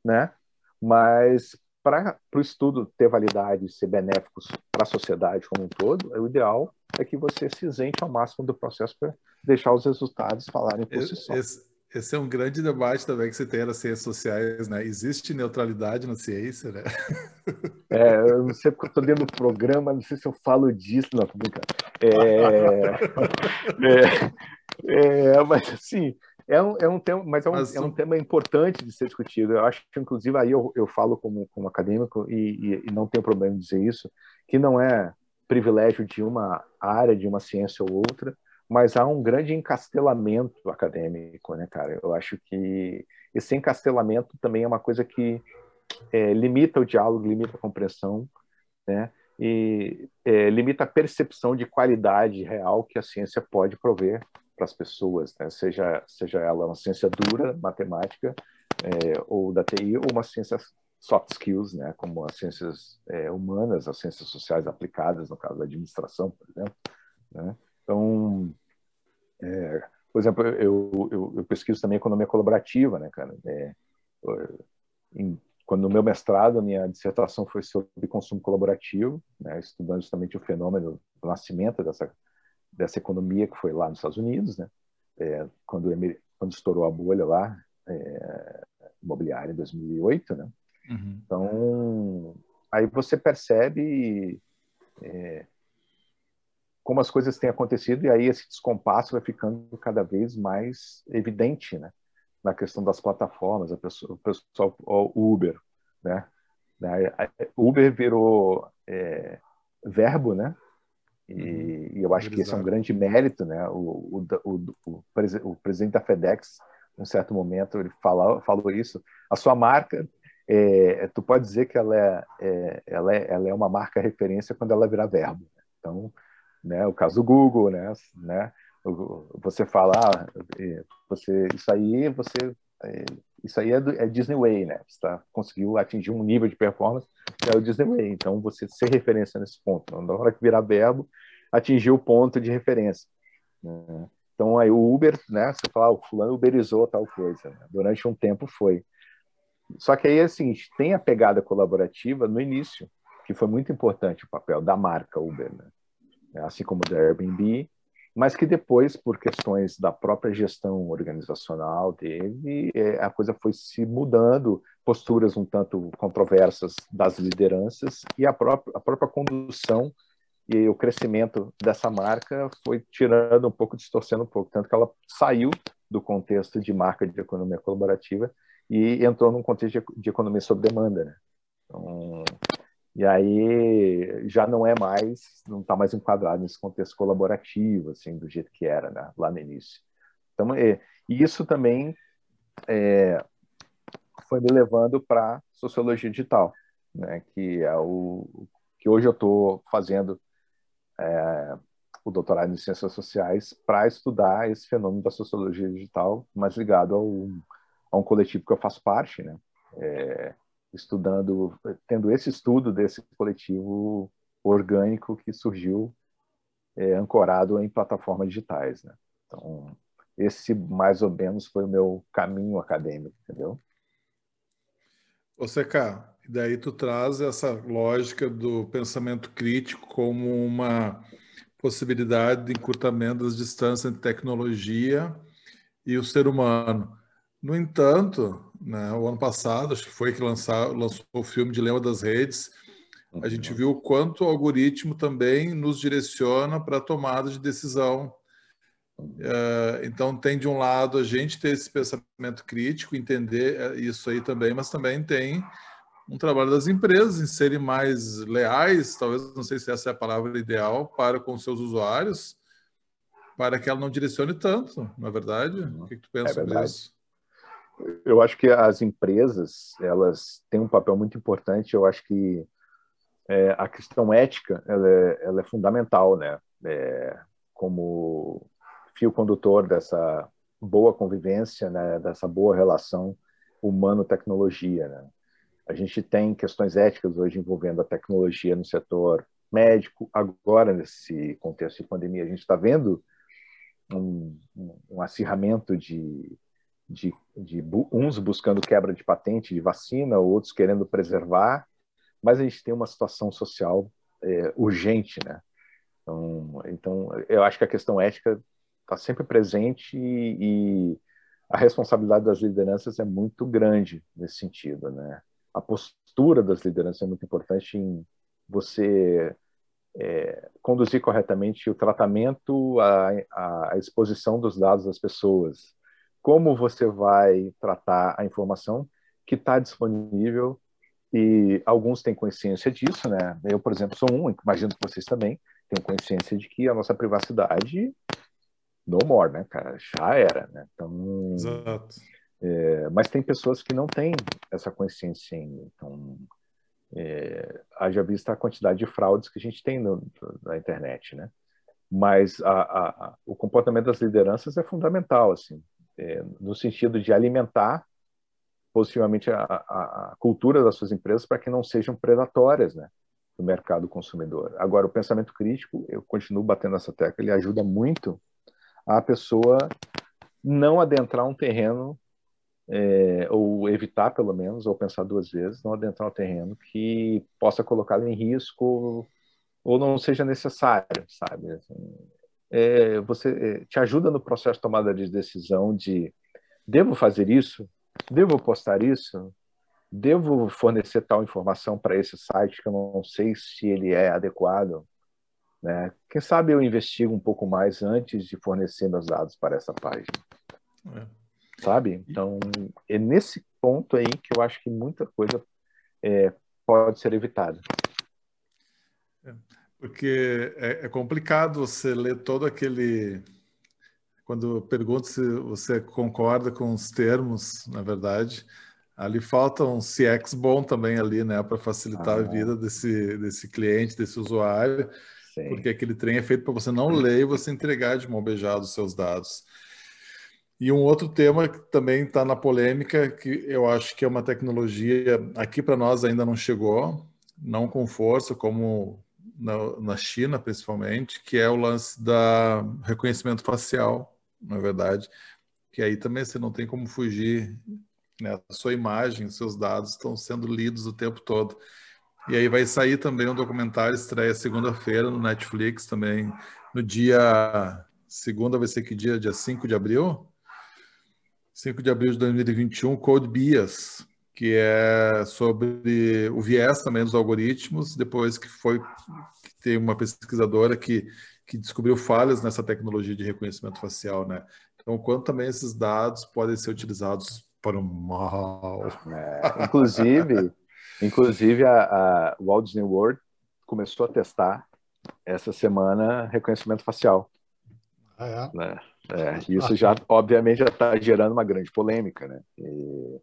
né? Mas para o estudo ter validade e ser benéfico para a sociedade como um todo, o ideal é que você se isente ao máximo do processo para deixar os resultados falarem por si só. Esse, esse é um grande debate também que você tem nas ciências sociais, né? Existe neutralidade na ciência, né? É, eu não sei porque eu estou dentro do programa, não sei se eu falo disso, não, tô brincando. É, é, é, mas assim, é um, é um tema, mas é um, mas, é um tema importante de ser discutido. Eu acho que, inclusive, aí eu, eu falo como, como acadêmico e, e, e não tenho problema em dizer isso, que não é privilégio de uma área, de uma ciência ou outra, mas há um grande encastelamento acadêmico, né, cara? Eu acho que esse encastelamento também é uma coisa que é, limita o diálogo, limita a compreensão, né? E é, limita a percepção de qualidade real que a ciência pode prover para as pessoas, né? seja seja ela uma ciência dura, matemática, é, ou da TI, ou uma ciência soft skills, né? Como as ciências é, humanas, as ciências sociais aplicadas, no caso da administração, por exemplo, né? Então, é, por exemplo, eu, eu, eu, pesquiso também economia colaborativa, né, cara? É, em, quando no meu mestrado, a minha dissertação foi sobre consumo colaborativo, né, estudando justamente o fenômeno do nascimento dessa, dessa economia que foi lá nos Estados Unidos, né? É, quando, quando estourou a bolha lá, é, imobiliária em 2008, né? Uhum. Então, aí você percebe é, como as coisas têm acontecido e aí esse descompasso vai ficando cada vez mais evidente, né? Na questão das plataformas, a pessoa, o pessoal, o Uber, né? Uber virou é, verbo, né? E, uhum. e, eu acho que esse é um grande mérito, né? O, o, o, o, o presidente da FedEx, em um certo momento, ele falou, falou isso. A sua marca, é, tu pode dizer que ela é, é, ela é, ela é uma marca referência quando ela virar verbo. Né? Então, né? O caso do Google, né? né? Você fala, ah, você, isso aí, você, é, isso aí é, do, é Disney Way, né? Você tá, conseguiu atingir um nível de performance que é o Disney Way. Então, você ser referência nesse ponto. Na hora que virar verbo, atingir o ponto de referência. Né? Então, aí o Uber, né? Você fala, ah, o fulano uberizou tal coisa. Né? Durante um tempo foi. Só que aí é o seguinte, tem a pegada colaborativa no início, que foi muito importante o papel da marca Uber? Né, assim como da Airbnb, mas que depois, por questões da própria gestão organizacional dele, é, a coisa foi se mudando, posturas um tanto controversas das lideranças e a própria, a própria condução e o crescimento dessa marca foi tirando um pouco, distorcendo um pouco, tanto que ela saiu do contexto de marca de economia colaborativa e entrou num contexto de, economia sob demanda. Né? Então, e aí já não é mais, não está mais enquadrado nesse contexto colaborativo, assim, do jeito que era né, lá no início. Então, é, e isso também é, foi me levando para sociologia digital, né, que é o que hoje eu estou fazendo é, o doutorado em ciências sociais para estudar esse fenômeno da sociologia digital, mais ligado ao, a um coletivo que eu faço parte, né, é, estudando, tendo esse estudo desse coletivo orgânico que surgiu é, ancorado em plataformas digitais, né? Então, esse mais ou menos foi o meu caminho acadêmico, entendeu? Cá, e daí tu traz essa lógica do pensamento crítico como uma possibilidade de encurtamento das distâncias entre tecnologia e o ser humano. No entanto, né, o ano passado, acho que foi que lançar, lançou o filme Dilema das Redes, a gente uhum. viu o quanto o algoritmo também nos direciona para a tomada de decisão. Uh, então, tem de um lado a gente ter esse pensamento crítico, entender é, isso aí também, mas também tem um trabalho das empresas em serem mais leais, talvez, não sei se essa é a palavra ideal, para com seus usuários, para que ela não direcione tanto, não é verdade? O que, que tu pensa é sobre isso? Eu acho que as empresas elas têm um papel muito importante. Eu acho que é, a questão ética ela é, ela é fundamental, né? É, como fio condutor dessa boa convivência, né? Dessa boa relação humano-tecnologia, né? A gente tem questões éticas hoje envolvendo a tecnologia no setor médico. Agora, nesse contexto de pandemia, a gente está vendo um, um acirramento de de, de uns buscando quebra de patente de vacina, outros querendo preservar, mas a gente tem uma situação social é, urgente, né? Então, então, eu acho que a questão ética está sempre presente e, e a responsabilidade das lideranças é muito grande nesse sentido, né? A postura das lideranças é muito importante em você é, conduzir corretamente o tratamento, a, a, exposição dos dados das pessoas, como você vai tratar a informação que está disponível e alguns têm consciência disso, né? Eu, por exemplo, sou um, imagino que vocês também tenham consciência de que a nossa privacidade no more, né, cara? Já era, né? Então, Exato. É, mas tem pessoas que não têm essa consciência ainda. Então, é, haja vista a quantidade de fraudes que a gente tem no, na internet, né? Mas a, a, o comportamento das lideranças é fundamental, assim, é, no sentido de alimentar positivamente a, a, a cultura das suas empresas para que não sejam predatórias, né? do mercado consumidor. Agora, o pensamento crítico, eu continuo batendo essa tecla, ele ajuda muito a pessoa não adentrar um terreno, é, ou evitar pelo menos, ou pensar duas vezes, não adentrar um terreno que possa colocá-lo em risco ou não seja necessário, sabe? Assim, é, você é, te ajuda no processo de tomada de decisão de devo fazer isso, devo postar isso, devo fornecer tal informação para esse site que eu não sei se ele é adequado. Né? Quem sabe eu investigo um pouco mais antes de fornecer meus dados para essa página. É. Sabe? Então, é nesse ponto aí que eu acho que muita coisa é, pode ser evitada. Porque é, é complicado você ler todo aquele. Quando eu pergunto se você concorda com os termos, na verdade, Ali falta um CX bom também ali, né, para facilitar ah. a vida desse, desse cliente, desse usuário, Sim. porque aquele trem é feito para você não ler e você entregar de mão beijada os seus dados. E um outro tema que também está na polêmica, que eu acho que é uma tecnologia, aqui para nós ainda não chegou, não com força, como na, na China principalmente, que é o lance da reconhecimento facial, na verdade, que aí também você não tem como fugir né? A sua imagem, seus dados estão sendo lidos o tempo todo. E aí vai sair também um documentário, estreia segunda-feira no Netflix também, no dia... Segunda vai ser que dia? Dia 5 de abril? 5 de abril de 2021, Code Bias, que é sobre o viés também dos algoritmos, depois que foi que tem uma pesquisadora que, que descobriu falhas nessa tecnologia de reconhecimento facial, né? Então, quanto também esses dados podem ser utilizados para o mal. É, inclusive, inclusive a, a Walt Disney World começou a testar essa semana reconhecimento facial. Ah, é? Né? É, isso já, obviamente, já está gerando uma grande polêmica, né? E,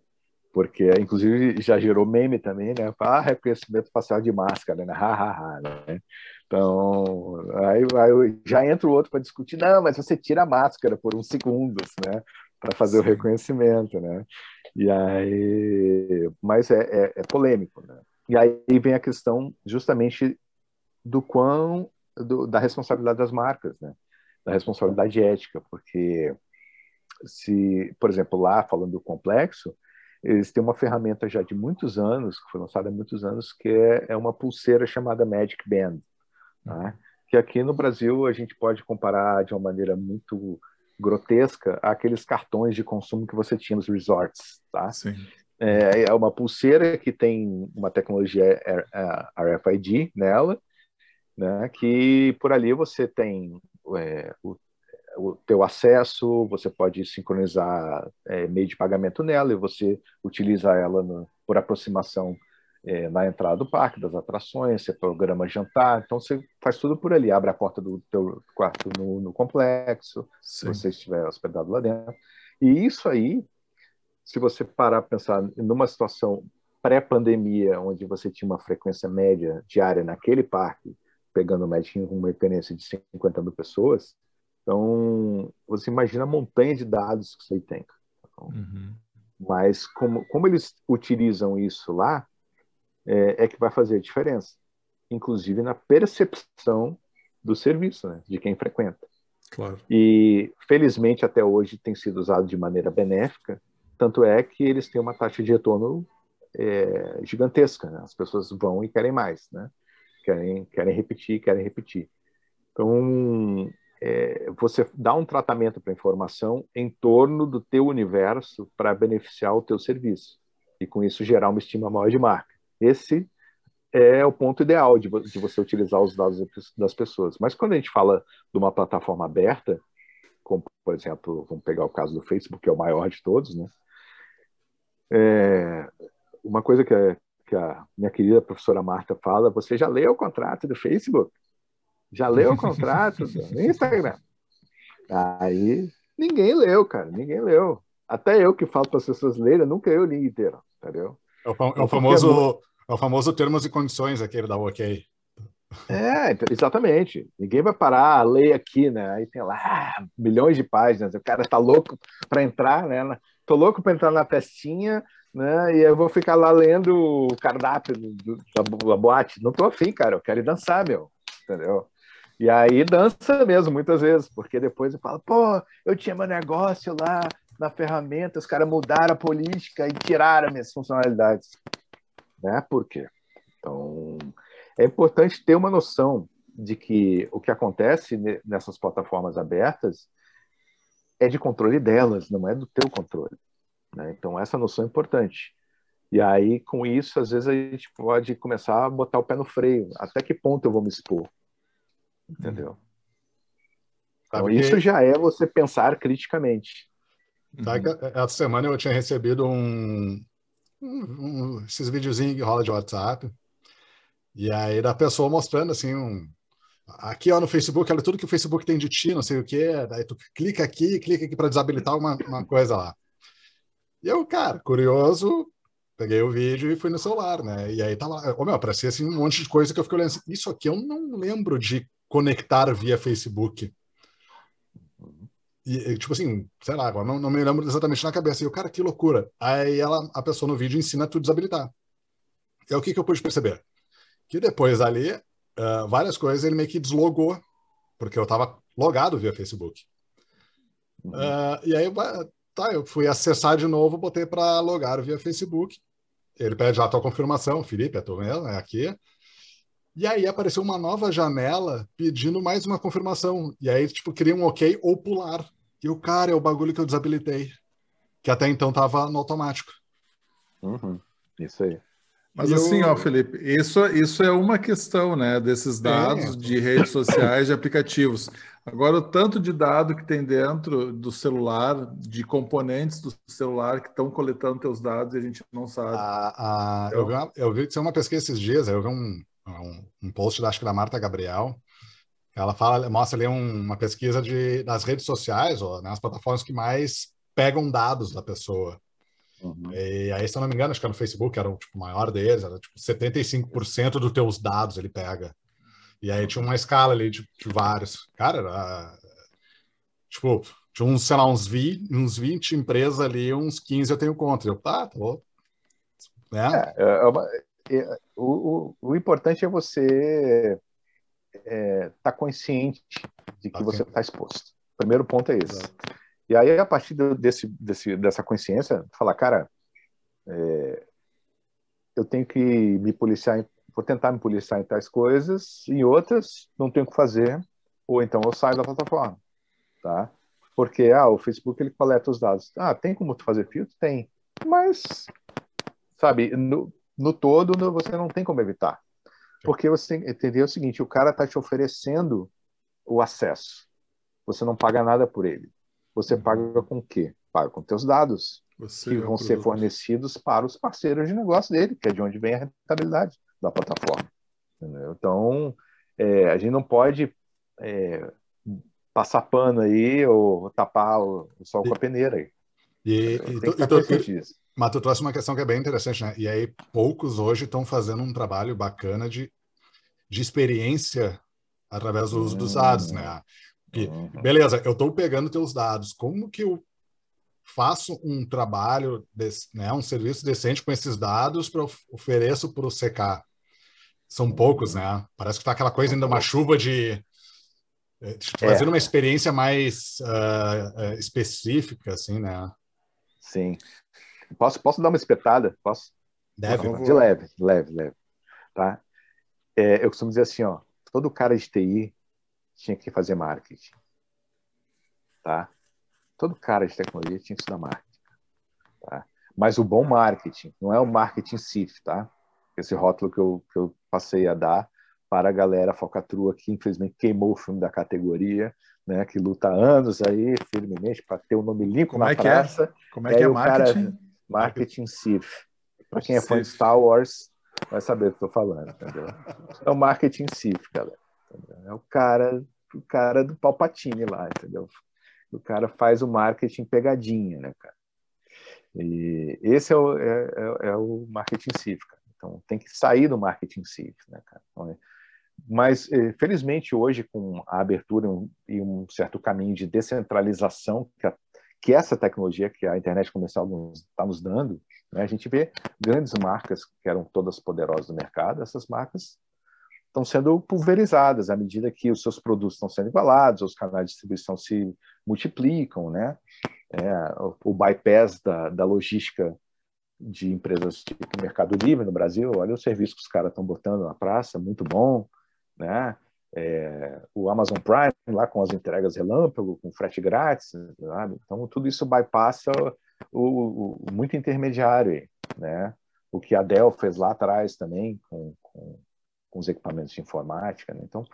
porque, inclusive, já gerou meme também, né? Ah, reconhecimento facial de máscara, né? Ha, ha, ha, né? Então, aí, aí já entra o outro para discutir, não, mas você tira a máscara por uns segundos, né? para fazer Sim. o reconhecimento, né? E aí, mas é, é, é, polêmico, né? E aí vem a questão justamente do quão do, da responsabilidade das marcas, né? Da responsabilidade ética, porque se, por exemplo, lá falando do complexo, eles têm uma ferramenta já de muitos anos, que foi lançada há muitos anos, que é, é uma pulseira chamada Magic Band, né? que aqui no Brasil a gente pode comparar de uma maneira muito grotesca aqueles cartões de consumo que você tinha nos resorts, tá? Sim. É, é uma pulseira que tem uma tecnologia RFID nela, né? Que por ali você tem é, o, o teu acesso, você pode sincronizar é, meio de pagamento nela e você utiliza ela no, por aproximação é, na entrada do parque, das atrações, você programa jantar, então você faz tudo por ali, abre a porta do teu quarto no, no complexo, Sim. se você estiver hospedado lá dentro. E isso aí, se você parar para pensar numa situação pré-pandemia, onde você tinha uma frequência média diária naquele parque, pegando média com uma experiência de 50 mil pessoas, então você imagina a montanha de dados que isso aí tem. Então, uhum. Mas como, como eles utilizam isso lá, é, é que vai fazer a diferença, inclusive na percepção do serviço, né, de quem frequenta. Claro. E felizmente até hoje tem sido usado de maneira benéfica, tanto é que eles têm uma taxa de retorno é, gigantesca. Né? As pessoas vão e querem mais, né? Querem, querem repetir, querem repetir. Então é, você dá um tratamento para a informação em torno do teu universo para beneficiar o teu serviço e com isso gerar uma estima maior de marca. Esse é o ponto ideal de, de você utilizar os dados das pessoas. Mas quando a gente fala de uma plataforma aberta, como por exemplo, vamos pegar o caso do Facebook, que é o maior de todos, né? É, uma coisa que que a minha querida professora Marta fala, você já leu o contrato do Facebook? Já leu o contrato do Instagram? Aí ninguém leu, cara, ninguém leu. Até eu que falo para as pessoas lerem, nunca eu li inteiro, entendeu? É o, é o então, famoso, é o famoso termos e condições aquele da OK. É, então, exatamente. Ninguém vai parar a ler aqui, né? Aí tem lá milhões de páginas. O cara tá louco para entrar, né? Tô louco para entrar na festinha, né? E eu vou ficar lá lendo o cardápio do, da, da boate. Não tô afim, cara. Eu quero ir dançar, meu. Entendeu? E aí dança mesmo, muitas vezes, porque depois eu falo, pô, eu tinha meu negócio lá na ferramenta, os caras mudaram a política e tiraram minhas funcionalidades. Né? Por quê? Então, é importante ter uma noção de que o que acontece nessas plataformas abertas é de controle delas, não é do teu controle. Né? Então, essa noção é importante. E aí, com isso, às vezes a gente pode começar a botar o pé no freio. Até que ponto eu vou me expor? Entendeu? Então, isso já é você pensar criticamente. Sabe uhum. essa semana eu tinha recebido um, um, um, esses videozinhos que rola de WhatsApp. E aí da pessoa mostrando assim um, aqui ó no Facebook, olha tudo que o Facebook tem de ti, não sei o que. Daí tu clica aqui, clica aqui para desabilitar uma, uma coisa lá. E eu, cara, curioso, peguei o vídeo e fui no celular, né? E aí tá lá, oh, meu, aparecia assim um monte de coisa que eu fiquei olhando assim, isso aqui eu não lembro de conectar via Facebook. E, tipo assim, sei lá, agora não, não me lembro exatamente na cabeça. E o cara, que loucura. Aí ela, a pessoa no vídeo ensina a tu desabilitar. É o que, que eu pude perceber? Que depois ali, uh, várias coisas ele meio que deslogou, porque eu tava logado via Facebook. Uhum. Uh, e aí, tá, eu fui acessar de novo, botei para logar via Facebook. Ele pede lá a tua confirmação, Felipe, é tu mesmo, é aqui. E aí apareceu uma nova janela pedindo mais uma confirmação. E aí, tipo, queria um ok ou pular. E o cara é o bagulho que eu desabilitei, que até então estava no automático. Uhum, isso aí. Mas e assim, eu... ó, Felipe, isso, isso é uma questão, né, desses dados é. de redes sociais, de aplicativos. Agora, o tanto de dado que tem dentro do celular, de componentes do celular que estão coletando teus dados e a gente não sabe. Ah, ah, eu, vi uma, eu vi que uma pesquisa esses dias, eu vi um, um, um post, acho que da Marta Gabriel, ela fala, mostra ali um, uma pesquisa de, das redes sociais, ou nas né, plataformas que mais pegam dados da pessoa. Uhum. E aí, se eu não me engano, acho que era no Facebook, era o tipo, maior deles, era tipo 75% dos teus dados ele pega. E aí tinha uma escala ali de, de vários. Cara, era, tipo, tinha uns, sei lá, uns 20, uns 20 empresas ali, uns 15 eu tenho contra. Eu, tá, tá bom. Né? É, é uma, é, o, o, o importante é você é, tá consciente de que você está exposto. O primeiro ponto é esse. E aí, a partir desse, desse, dessa consciência, falar, cara, é, eu tenho que me policiar, vou tentar me policiar em tais coisas, em outras não tenho o que fazer, ou então eu saio da plataforma, tá? Porque, ah, o Facebook, ele coleta os dados. Ah, tem como tu fazer filtro? Tem. Mas, sabe, no, no todo, você não tem como evitar. Porque você tem que entender o seguinte: o cara está te oferecendo o acesso. Você não paga nada por ele. Você uhum. paga com o quê? Paga com teus dados, você que é vão é ser fornecidos para os parceiros de negócio dele, que é de onde vem a rentabilidade da plataforma. Entendeu? Então, é, a gente não pode é, passar pano aí ou tapar o, o sol e, com a peneira aí. E, e, tu, e, tu, mas tu trouxe uma questão que é bem interessante, né? E aí poucos hoje estão fazendo um trabalho bacana de, de experiência através do uso dos dados, né? Que, uhum. beleza, eu estou pegando teus dados, como que eu faço um trabalho, desse, né, um serviço decente com esses dados para ofereço para o CK? São poucos, né? Parece que está aquela coisa ainda uma chuva de, eh, de fazer é. uma experiência mais uh, específica, assim, né? Sim. Posso, posso dar uma espetada? Posso? Deve. De leve, leve, leve. Tá? É, eu costumo dizer assim, ó, todo cara de TI tinha que fazer marketing. tá? Todo cara de tecnologia tinha que estudar marketing, tá? Mas o bom marketing, não é o marketing CIF, tá? Esse rótulo que eu, que eu passei a dar para a galera falcatrua que infelizmente queimou o filme da categoria, né, que luta anos aí firmemente para ter o um nome limpo Como na é que praça. É? Como é que é marketing? Cara, marketing CIF. Para quem é fã de Star Wars, vai saber o que estou falando, entendeu? É o marketing CIF, galera. É o cara, o cara do Palpatine lá, entendeu? O cara faz o marketing pegadinha, né, cara? E esse é o, é, é, é o marketing CIF, cara. Então tem que sair do marketing CIF, né, cara? Então, é, mas, eh, felizmente, hoje, com a abertura e um certo caminho de descentralização que, a, que essa tecnologia que a internet comercial está nos dando, né, a gente vê grandes marcas que eram todas poderosas no mercado, essas marcas estão sendo pulverizadas à medida que os seus produtos estão sendo igualados, os canais de distribuição se multiplicam, né? É, o, o bypass da, da logística de empresas tipo Mercado Livre no Brasil, olha o serviço que os caras estão botando na praça, muito bom né? É, o Amazon Prime lá com as entregas relâmpago, com frete grátis, sabe? Então tudo isso bypassa o, o, muito intermediário, né? O que a Dell fez lá atrás também com, com, com os equipamentos de informática, né? Então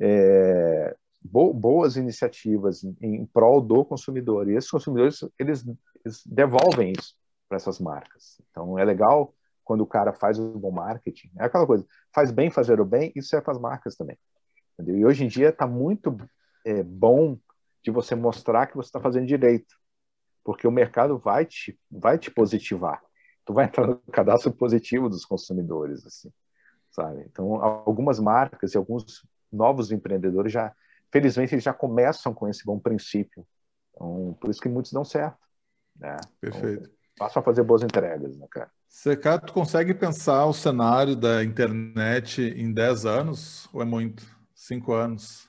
é, bo, boas iniciativas em, em, prol do consumidor e esses consumidores eles, eles devolvem isso para essas marcas. Então é legal quando o cara faz o bom marketing. É aquela coisa, faz bem fazer o bem, isso é para as marcas também. Entendeu? E hoje em dia está muito é, bom de você mostrar que você está fazendo direito, porque o mercado vai te, vai te positivar. Tu vai entrar no cadastro positivo dos consumidores, assim, sabe? Então, algumas marcas e alguns novos empreendedores já, felizmente, eles já começam com esse bom princípio. Então, por isso que muitos dão certo. Né? Perfeito. Então, passam a fazer boas entregas, né, cara? CK, tu consegue pensar o cenário da internet em 10 anos ou é muito? 5 anos?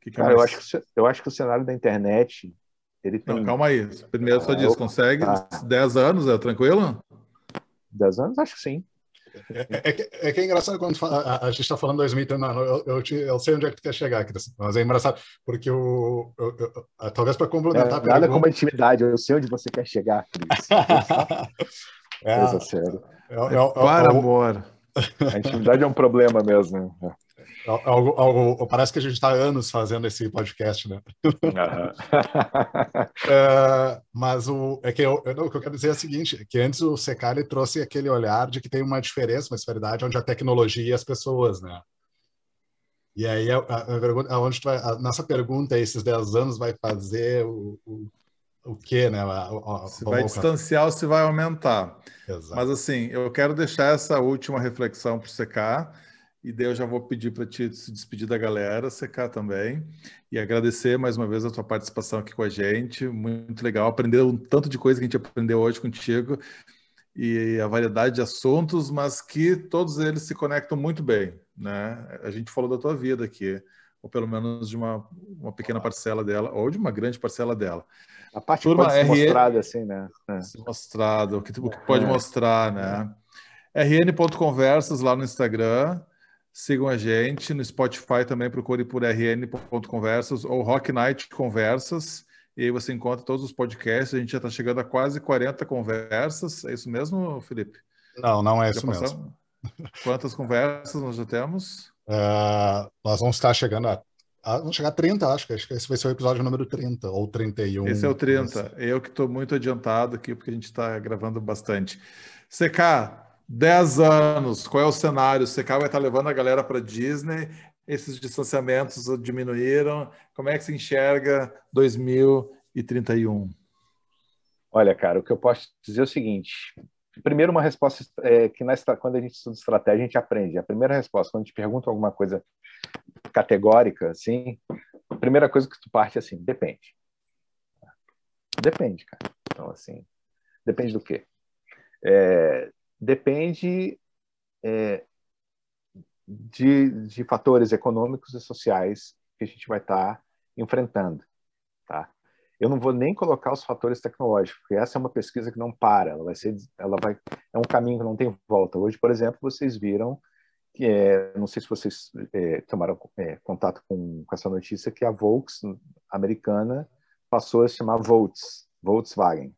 Que que é Cara, eu, acho que, eu acho que o cenário da internet ele tem... Não, calma aí. Primeiro só ah, diz, consegue? Tá. 10 anos, é tranquilo? 10 anos, acho que sim. É, é, é, que é engraçado quando a, a, gente está falando 2039, eu, eu, te, eu, sei onde é que tu quer chegar, mas é engraçado, porque o, eu, eu, talvez para complementar. É, nada pergunta... como intimidade, eu sei onde você quer chegar, Cris. É, Coisa séria. É, é, é, Para, amor. A intimidade é um problema mesmo. Algo, algo, parece que a gente está anos fazendo esse podcast, né? Uhum. é, mas o, é que eu, não, o que eu quero dizer é o seguinte, que antes o Secali trouxe aquele olhar de que tem uma diferença, uma disparidade, onde a tecnologia e as pessoas, né? E aí, a, a, a pergunta, aonde vai, a, nossa pergunta, esses 10 anos vai fazer o, o o que, né? se vai distanciar ou se vai aumentar. Exato. Mas assim, eu quero deixar essa última reflexão para o CK, e daí eu já vou pedir para ti se despedir da galera, CK também, e agradecer mais uma vez a tua participação aqui com a gente. Muito legal, aprender um tanto de coisa que a gente aprendeu hoje contigo e a variedade de assuntos, mas que todos eles se conectam muito bem, né? A gente falou da tua vida aqui, ou pelo menos de uma, uma pequena parcela dela, ou de uma grande parcela dela. A parte Turma, pode ser mostrada assim, né? É. mostrado, o que, o que pode é. mostrar, né? rn.conversas lá no Instagram. Sigam a gente no Spotify também, procure por rn.conversas ou Rock Night Conversas. E aí você encontra todos os podcasts. A gente já está chegando a quase 40 conversas. É isso mesmo, Felipe? Não, não é já isso passamos? mesmo. Quantas conversas nós já temos? Uh, nós vamos estar chegando a vamos chegar a 30, acho que, acho que esse vai ser o episódio número 30, ou 31. Esse é o 30. Eu que estou muito adiantado aqui, porque a gente está gravando bastante. CK, 10 anos, qual é o cenário? O CK vai estar tá levando a galera para Disney, esses distanciamentos diminuíram. Como é que se enxerga 2031? Olha, cara, o que eu posso dizer é o seguinte. Primeiro, uma resposta é, que nessa, quando a gente estuda estratégia, a gente aprende. A primeira resposta, quando gente pergunta alguma coisa categórica, assim, a primeira coisa que tu parte é assim, depende. Depende, cara. Então, assim, depende do quê? É, depende é, de, de fatores econômicos e sociais que a gente vai estar tá enfrentando, tá? Eu não vou nem colocar os fatores tecnológicos, porque essa é uma pesquisa que não para, ela vai ser, ela vai, é um caminho que não tem volta. Hoje, por exemplo, vocês viram que é, não sei se vocês é, tomaram é, contato com, com, essa notícia, que a Volks americana passou a se chamar Volts, Volkswagen,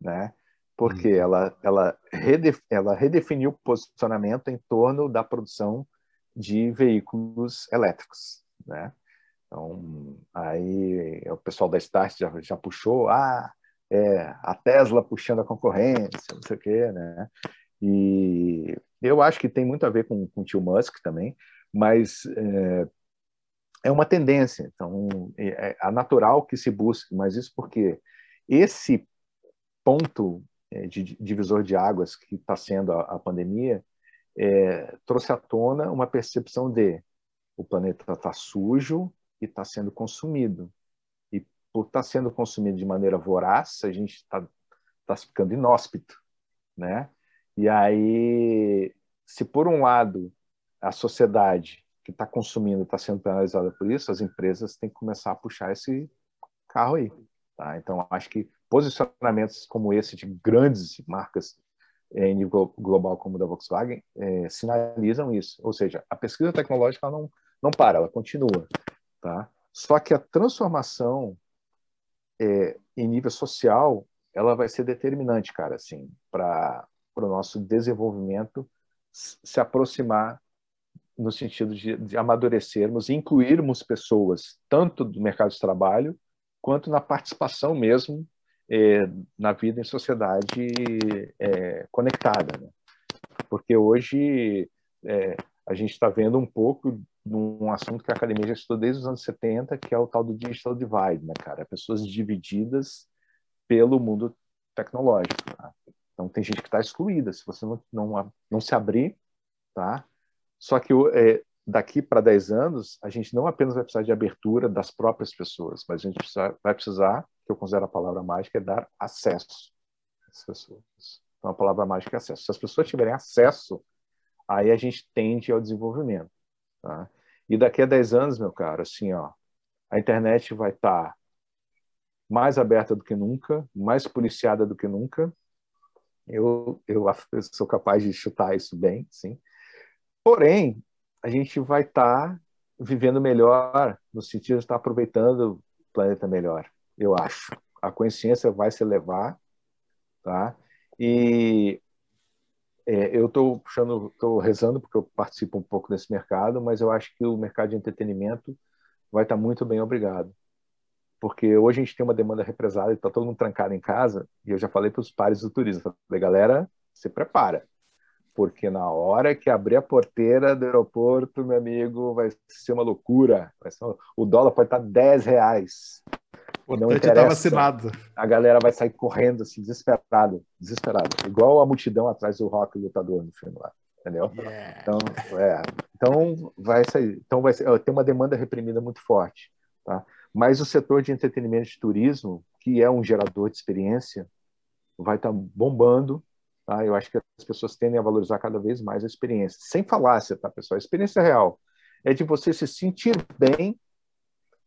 né? Porque hum. ela, ela, redef, ela redefiniu o posicionamento em torno da produção de veículos elétricos, né? Então, aí o pessoal da Start já, já puxou, ah, é, a Tesla puxando a concorrência, não sei o quê, né? E eu acho que tem muito a ver com, com o tio Musk também, mas é, é uma tendência. Então, é, é natural que se busque, mas isso porque esse ponto é, de divisor de águas que está sendo a, a pandemia é, trouxe à tona uma percepção de o planeta está sujo e está sendo consumido. E por estar tá sendo consumido de maneira voraz, a gente está tá ficando inóspito, né? E aí, se por um lado a sociedade que está consumindo está sendo penalizada por isso, as empresas têm que começar a puxar esse carro aí. Tá? Então, acho que posicionamentos como esse de grandes marcas é, em nível global como da Volkswagen é, sinalizam isso. Ou seja, a pesquisa tecnológica não, não para, ela continua. Tá? Só que a transformação é, em nível social ela vai ser determinante, cara, assim, para o nosso desenvolvimento se aproximar no sentido de, de amadurecermos e incluirmos pessoas tanto do mercado de trabalho quanto na participação mesmo é, na vida em sociedade é, conectada. Né? Porque hoje é, a gente está vendo um pouco num assunto que a academia já estudou desde os anos 70, que é o tal do digital divide, né, cara? Pessoas divididas pelo mundo tecnológico. Tá? Então tem gente que está excluída. Se você não, não, não se abrir, tá? Só que é, daqui para 10 anos, a gente não apenas vai precisar de abertura das próprias pessoas, mas a gente precisa, vai precisar, que eu considero a palavra mágica, é dar acesso às pessoas. Então, a palavra mágica é acesso. Se as pessoas tiverem acesso, aí a gente tende ao desenvolvimento. Tá? E daqui a 10 anos, meu caro, assim, ó, a internet vai estar tá mais aberta do que nunca, mais policiada do que nunca. Eu, eu, eu sou capaz de chutar isso bem, sim. Porém, a gente vai estar tá vivendo melhor, no sentido de estar tá aproveitando o planeta melhor, eu acho. A consciência vai se elevar, tá? E é, eu estou puxando, estou rezando porque eu participo um pouco desse mercado, mas eu acho que o mercado de entretenimento vai estar tá muito bem obrigado. Porque hoje a gente tem uma demanda represada e está todo mundo trancado em casa, e eu já falei para os pares do turismo, falei, galera, se prepara porque na hora que abrir a porteira do aeroporto, meu amigo, vai ser uma loucura. Ser O dólar pode estar 10 reais. Não interessa. vacinado. A galera vai sair correndo, assim, desesperado, desesperado. Igual a multidão atrás do rock lutador no filme lá, entendeu? Yeah. Então, é, então vai sair. Então vai ser, tem uma demanda reprimida muito forte, tá? Mas o setor de entretenimento e turismo, que é um gerador de experiência, vai estar bombando Tá? Eu acho que as pessoas tendem a valorizar cada vez mais a experiência, sem falácia, tá, pessoal? A experiência real é de você se sentir bem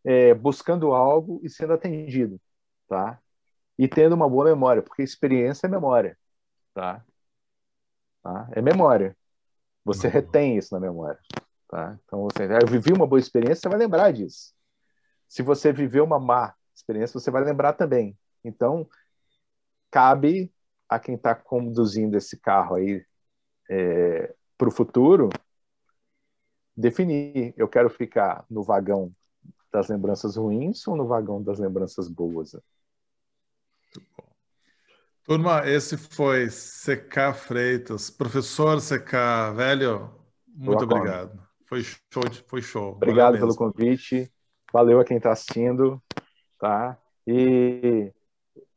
é, buscando algo e sendo atendido, tá? E tendo uma boa memória, porque experiência é memória, tá? tá? É memória. Você uhum. retém isso na memória, tá? Então, você, eu vivi uma boa experiência, você vai lembrar disso. Se você viveu uma má experiência, você vai lembrar também. Então, cabe a quem está conduzindo esse carro aí é, para o futuro definir. Eu quero ficar no vagão das lembranças ruins ou no vagão das lembranças boas? Muito bom. Turma, esse foi CK Freitas. Professor CK, velho, muito obrigado. Foi show. Foi show. Obrigado pelo convite. Valeu a quem está assistindo. Tá? E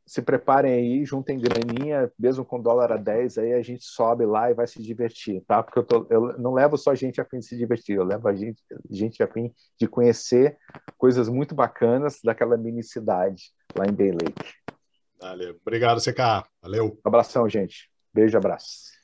se preparem aí, juntem graninha, mesmo com dólar a 10, aí a gente sobe lá e vai se divertir, tá? Porque eu, tô, eu não levo só gente a fim de se divertir, eu levo a gente, gente a fim de conhecer coisas muito bacanas daquela mini cidade lá em Bay Lake. Valeu. Obrigado, CK. Valeu. Um abração, gente. Beijo, abraço.